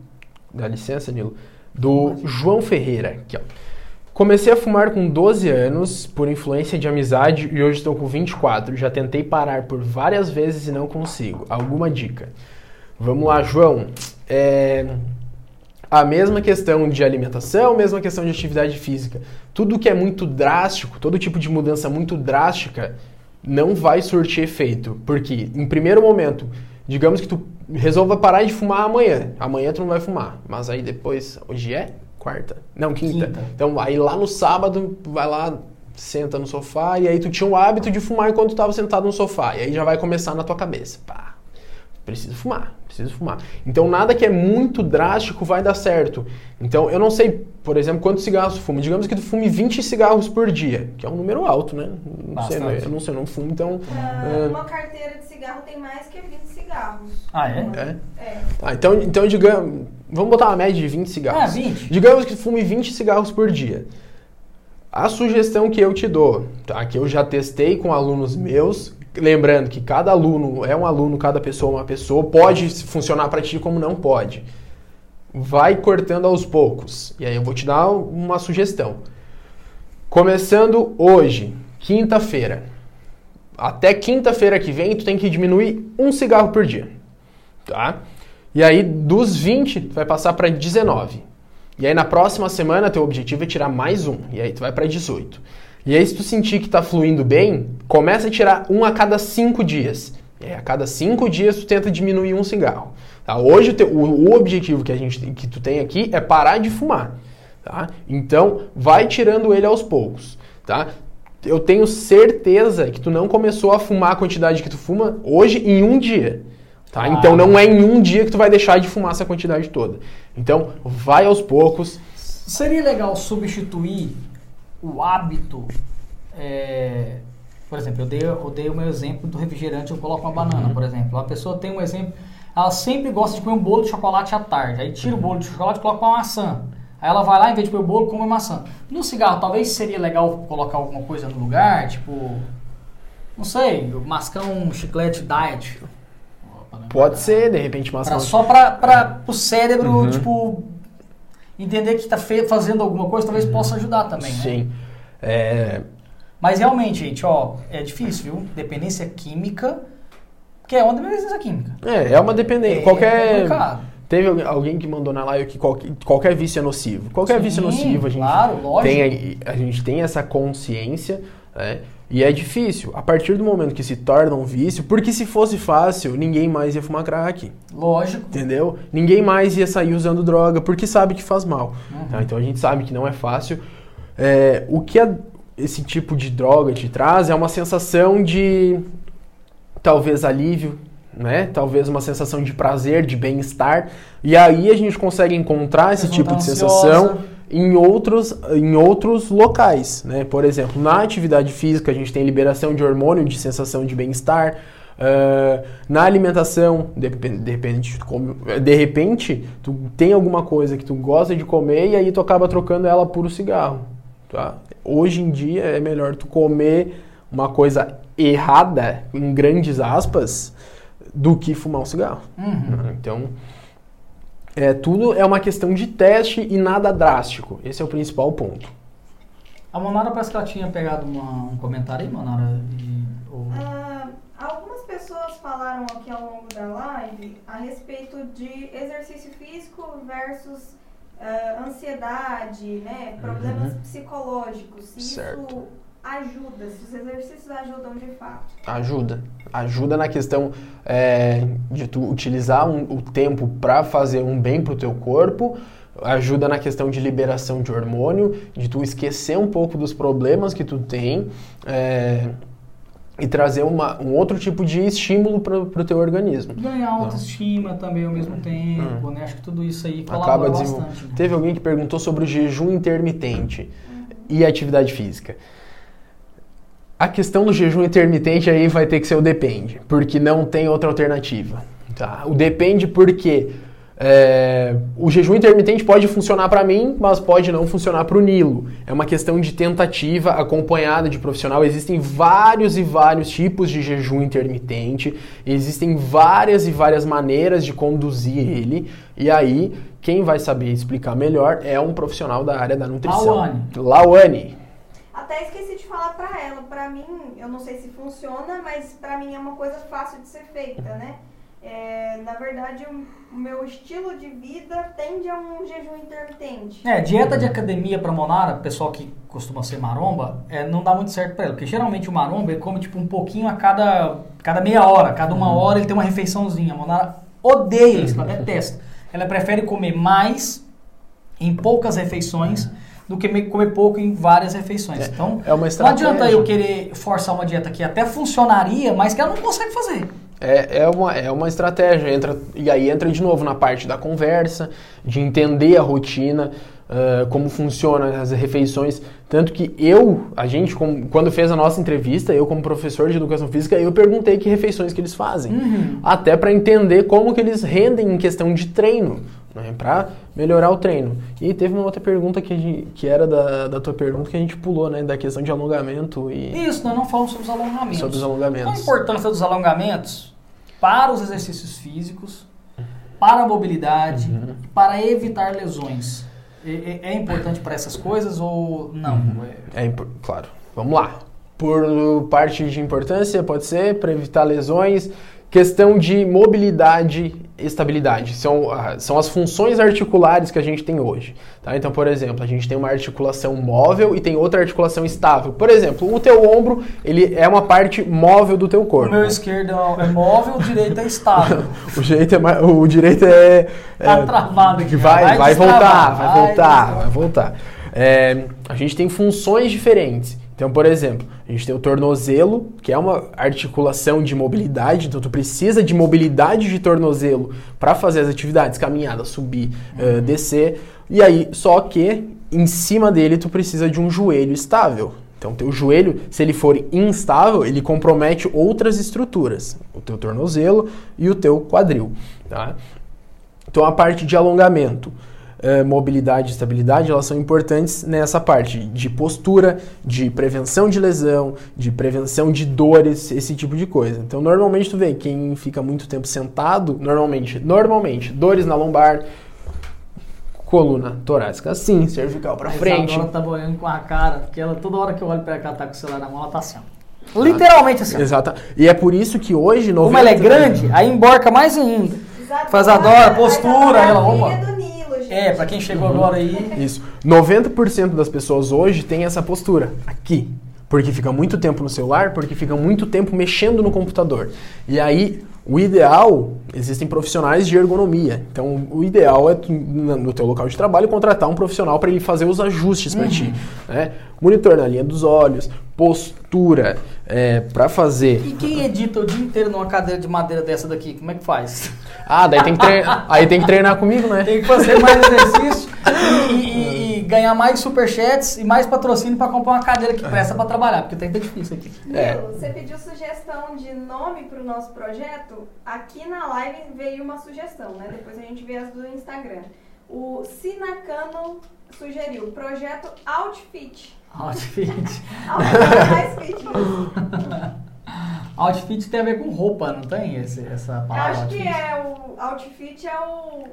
dá licença, Nilo, do João Ferreira. Aqui, ó. Comecei a fumar com 12 anos por influência de amizade e hoje estou com 24. Já tentei parar por várias vezes e não consigo. Alguma dica? Vamos lá, João. É, A mesma questão de alimentação, mesma questão de atividade física. Tudo que é muito drástico, todo tipo de mudança muito drástica, não vai surtir efeito. Porque, em primeiro momento, digamos que tu resolva parar de fumar amanhã. Amanhã tu não vai fumar. Mas aí depois, hoje é quarta? Não, quinta. Quinta. Então aí lá no sábado, vai lá, senta no sofá, e aí tu tinha o hábito de fumar enquanto tu tava sentado no sofá. E aí já vai começar na tua cabeça. Pá, preciso fumar, preciso fumar. Então nada que é muito drástico vai dar certo. Então eu não sei, por exemplo, quantos cigarros tu fuma. Digamos que tu fume 20 cigarros por dia, que é um número alto, né? Não sei, Bastante. eu não sei, eu não fumo, então... Ah, é, Uma carteira de cigarro tem mais que 20 cigarros. Ah, é? é? É. Tá, então, então digamos, vamos botar uma média de 20 cigarros. Ah, 20. Digamos que fume 20 cigarros por dia. A sugestão que eu te dou, tá? Que eu já testei com alunos meus, lembrando que cada aluno é um aluno, cada pessoa é uma pessoa, pode funcionar para ti como não pode. Vai cortando aos poucos. E aí eu vou te dar uma sugestão. Começando hoje, quinta-feira. Até quinta-feira que vem, tu tem que diminuir um cigarro por dia. Tá? E aí, dos 20, tu vai passar para 19. E aí, na próxima semana, teu objetivo é tirar mais um. E aí, tu vai para 18. E aí, se tu sentir que tá fluindo bem, começa a tirar um a cada cinco dias. E aí, a cada cinco dias, tu tenta diminuir um cigarro. Tá? Hoje, o, teu- o- o objetivo que, a gente, que tu tem aqui é parar de fumar. Tá? Então, vai tirando ele aos poucos. Tá? Eu tenho certeza que tu não começou a fumar a quantidade que tu fuma hoje em um dia. Tá? Ah. Então não é em um dia que tu vai deixar de fumar essa quantidade toda. Então vai aos poucos. Seria legal substituir o hábito. é, por exemplo, eu dei, eu dei o meu exemplo do refrigerante, eu coloco uma banana, por exemplo. A pessoa tem um exemplo, ela sempre gosta de comer um bolo de chocolate à tarde. Aí tira o bolo de chocolate e coloca uma maçã. Aí ela vai lá, em vez de comer o bolo, come a maçã. No cigarro, talvez seria legal colocar alguma coisa no lugar, tipo. Não sei, mascar um chiclete diet. Pode ser, de repente, Pra- maçã. só para para o cérebro, Uhum. tipo, entender que está fazendo alguma coisa, talvez possa ajudar também, né? Sim. É, Mas realmente, gente, ó, é difícil, viu? Dependência química. Que é uma dependência química. É, é uma dependência. É qualquer. complicado. Teve alguém- que mandou na live que qualquer, qualquer vício é nocivo. Qualquer Sim, vício é nocivo, a gente, claro, tem, a, a gente tem essa consciência, né? E é difícil. A partir do momento que se torna um vício, porque se fosse fácil, ninguém mais ia fumar crack. Lógico. Entendeu? Ninguém mais ia sair usando droga porque sabe que faz mal. Uhum. tá? Então a gente sabe que não é fácil. É, o que a- esse tipo de droga te traz é uma sensação de talvez alívio, né? Talvez uma sensação de prazer, de bem-estar. E aí a gente consegue encontrar esse tipo de ansiosa. sensação em outros, em outros locais, né? Por exemplo, na atividade física a gente tem liberação de hormônio de sensação de bem-estar. Ah, na alimentação, de, de repente, tu come- de repente, tu tem alguma coisa que tu gosta de comer e aí tu acaba trocando ela por um cigarro. Tá? Hoje em dia é melhor tu comer uma coisa errada, em grandes aspas, do que fumar um cigarro. Uhum. Então, é, tudo é uma questão de teste e nada drástico. Esse é o principal ponto. A Monara parece que ela tinha pegado uma- um comentário aí, Monara. E, ou- Ah, algumas pessoas falaram aqui ao longo da live a respeito de exercício físico versus ah, ansiedade, né? Problemas psicológicos. Se Uhum. Certo. isso ajuda, se os exercícios ajudam de fato. Ajuda. Ajuda na questão é, de tu utilizar um- o tempo para fazer um bem pro teu corpo. Ajuda na questão de liberação de hormônio, de tu esquecer um pouco dos problemas que tu tem é, e trazer uma, um outro tipo de estímulo pro, pro teu organismo. Ganhar autoestima também ao mesmo tempo, né? Acho que tudo isso aí Acaba bastante. né? Teve alguém que perguntou sobre o jejum intermitente e atividade física. A questão do jejum intermitente aí vai ter que ser o depende, porque não tem outra alternativa. Tá? O depende porque é, o jejum intermitente pode funcionar para mim, mas pode não funcionar para o Nilo. É uma questão de tentativa acompanhada de profissional. Existem vários e vários tipos de jejum intermitente, existem várias e várias maneiras de conduzir ele, e aí quem vai saber explicar melhor é um profissional da área da nutrição. Lawane. Lawane. Até esqueci de falar pra ela, pra mim, eu não sei se funciona, mas pra mim é uma coisa fácil de ser feita, né? É, na verdade, o, meu estilo de vida tende a um jejum intermitente. É, dieta de academia pra Monara, pessoal que costuma ser maromba, é, não dá muito certo pra ela. Porque geralmente o maromba ele come tipo um pouquinho a cada, cada meia hora, cada uma hora ele tem uma refeiçãozinha. A Monara odeia isso, ela detesta. Ela prefere comer mais em poucas refeições do que me- comer pouco em várias refeições. Então, é uma não adianta eu querer forçar uma dieta que até funcionaria, mas que ela não consegue fazer. É, é, uma, é uma estratégia, entra, e aí entra de novo na parte da conversa, de entender a rotina, ah, como funcionam as refeições. Tanto que eu, a gente, como- quando fez a nossa entrevista, eu como professor de educação física, eu perguntei que refeições que eles fazem. Uhum. Até para entender como que eles rendem em questão de treino, né, para melhorar o treino. E teve uma outra pergunta que, gente- que era da, da tua pergunta que a gente pulou, né, da questão de alongamento e Isso, nós não falamos sobre os alongamentos. sobre os Qual a alongamentos. importância dos alongamentos para os exercícios físicos, para a mobilidade, Uhum. para evitar lesões? É, é- é importante para essas coisas ou não? Uhum. É- É, claro. Vamos lá. Por parte de importância, pode ser para evitar lesões. Questão de mobilidade estabilidade. São, ah, são as funções articulares que a gente tem hoje. Tá? Então, por exemplo, a gente tem uma articulação móvel e tem outra articulação estável. Por exemplo, o teu ombro, ele é uma parte móvel do teu O corpo. meu esquerdo é móvel, o direito é estável. O, jeito é o direito é... Tá é, travado aqui. que vai, vai, Vai voltar, vai vai voltar, vai voltar. É, a gente tem funções diferentes. Então, por exemplo, a gente tem o tornozelo, que é uma articulação de mobilidade, então tu precisa de mobilidade de tornozelo para fazer as atividades, caminhada, subir, eh, descer. E aí, só que em cima dele tu precisa de um joelho estável. Então, teu joelho, se ele for instável, ele compromete outras estruturas, o teu tornozelo e o teu quadril, tá? Então, a parte de alongamento, eh, mobilidade e estabilidade, elas são importantes nessa parte de postura, de prevenção de lesão, de prevenção de dores, esse tipo de coisa. Então, normalmente tu vê quem fica muito tempo sentado, normalmente, normalmente, dores na lombar, coluna torácica assim, cervical para A frente. Isadora tá olhando com a cara, porque ela, toda hora que eu olho pra cá, tá com o celular na mão, ela tá assim. ó. Literalmente assim. Exata. E é por isso que hoje... 90... Como ela é grande, aí emborca mais ainda. Exato. Faz a dora, postura, tá ela, opa. maravilha do Nilo, gente. É, pra quem chegou agora aí. Isso. 90% das pessoas hoje têm essa postura aqui. Porque fica muito tempo no celular, porque fica muito tempo mexendo no computador. E aí, o ideal, existem profissionais de ergonomia. Então, o ideal é tu, no teu local de trabalho contratar um profissional para ele fazer os ajustes para ti, né? Monitor na linha dos olhos, postura, é, para fazer. E quem edita o dia inteiro numa cadeira de madeira dessa daqui, como é que faz? Ah, daí tem que treinar, aí tem que treinar comigo, né? Tem que fazer mais exercício e, e- e ganhar mais superchats e mais patrocínio pra comprar uma cadeira que presta pra trabalhar, porque tem que tá difícil aqui. É. Você pediu sugestão de nome pro nosso projeto? Aqui na live veio uma sugestão, né? Depois a gente vê as do Instagram. O Sinacano sugeriu Projeto Outfit. Outfit. Outfit. Outfit tem a ver com roupa, não tem esse, essa Eu palavra? acho que outfit? é o outfit é o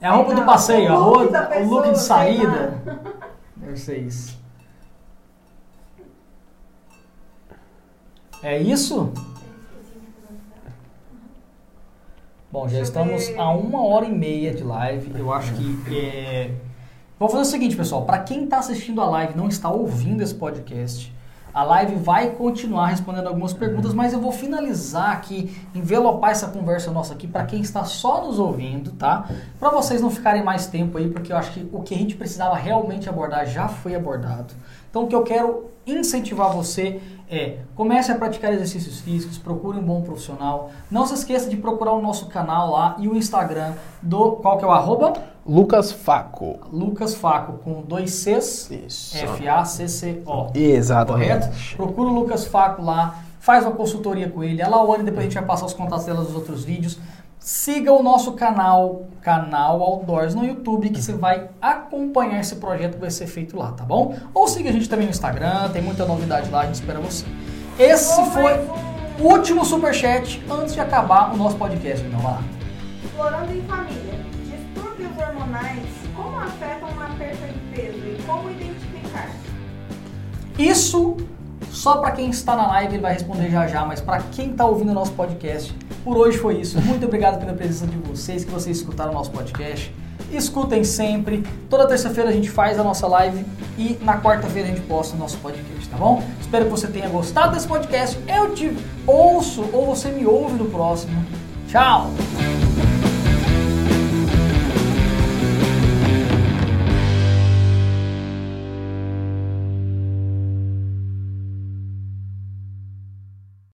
É a roupa sei do passeio, o a look roupa, da o look pessoa, de sei saída. Deve ser isso. É isso? Bom, já eu estamos a uma hora e meia de live. Eu acho que é... Vamos fazer o seguinte, pessoal. Para quem está assistindo a live não está ouvindo esse podcast, a live vai continuar respondendo algumas perguntas, mas eu vou finalizar aqui, envelopar essa conversa nossa aqui para quem está só nos ouvindo, tá? Para vocês não ficarem mais tempo aí, porque eu acho que o que a gente precisava realmente abordar já foi abordado. Então, o que eu quero incentivar você é comece a praticar exercícios físicos, procure um bom profissional. Não se esqueça de procurar o nosso canal lá e o Instagram do qual que é o arroba Lucas Faco. Lucas Faco com dois Cs, Isso. F-A-C-C-O. Exatamente. Correto? Procura o Lucas Faco lá, faz uma consultoria com ele. A Lawane, depois a gente vai passar os contatos dela nos outros vídeos. Siga o nosso canal, canal Outdoors no YouTube, que você vai acompanhar esse projeto que vai ser feito lá, tá bom? Ou siga a gente também no Instagram, tem muita novidade lá, a gente espera você. Esse foi o último superchat antes de acabar o nosso podcast, então vai lá. Explorando em família. Hormonais, como afetam na perda de peso e como identificar? Isso só para quem está na live ele vai responder já já, mas para quem está ouvindo o nosso podcast, por hoje foi isso. Muito obrigado pela presença de vocês, que vocês escutaram o nosso podcast. Escutem sempre. Toda terça-feira a gente faz a nossa live e na quarta-feira a gente posta o nosso podcast, tá bom? Espero que você tenha gostado desse podcast. Eu te ouço ou você me ouve no próximo. Tchau!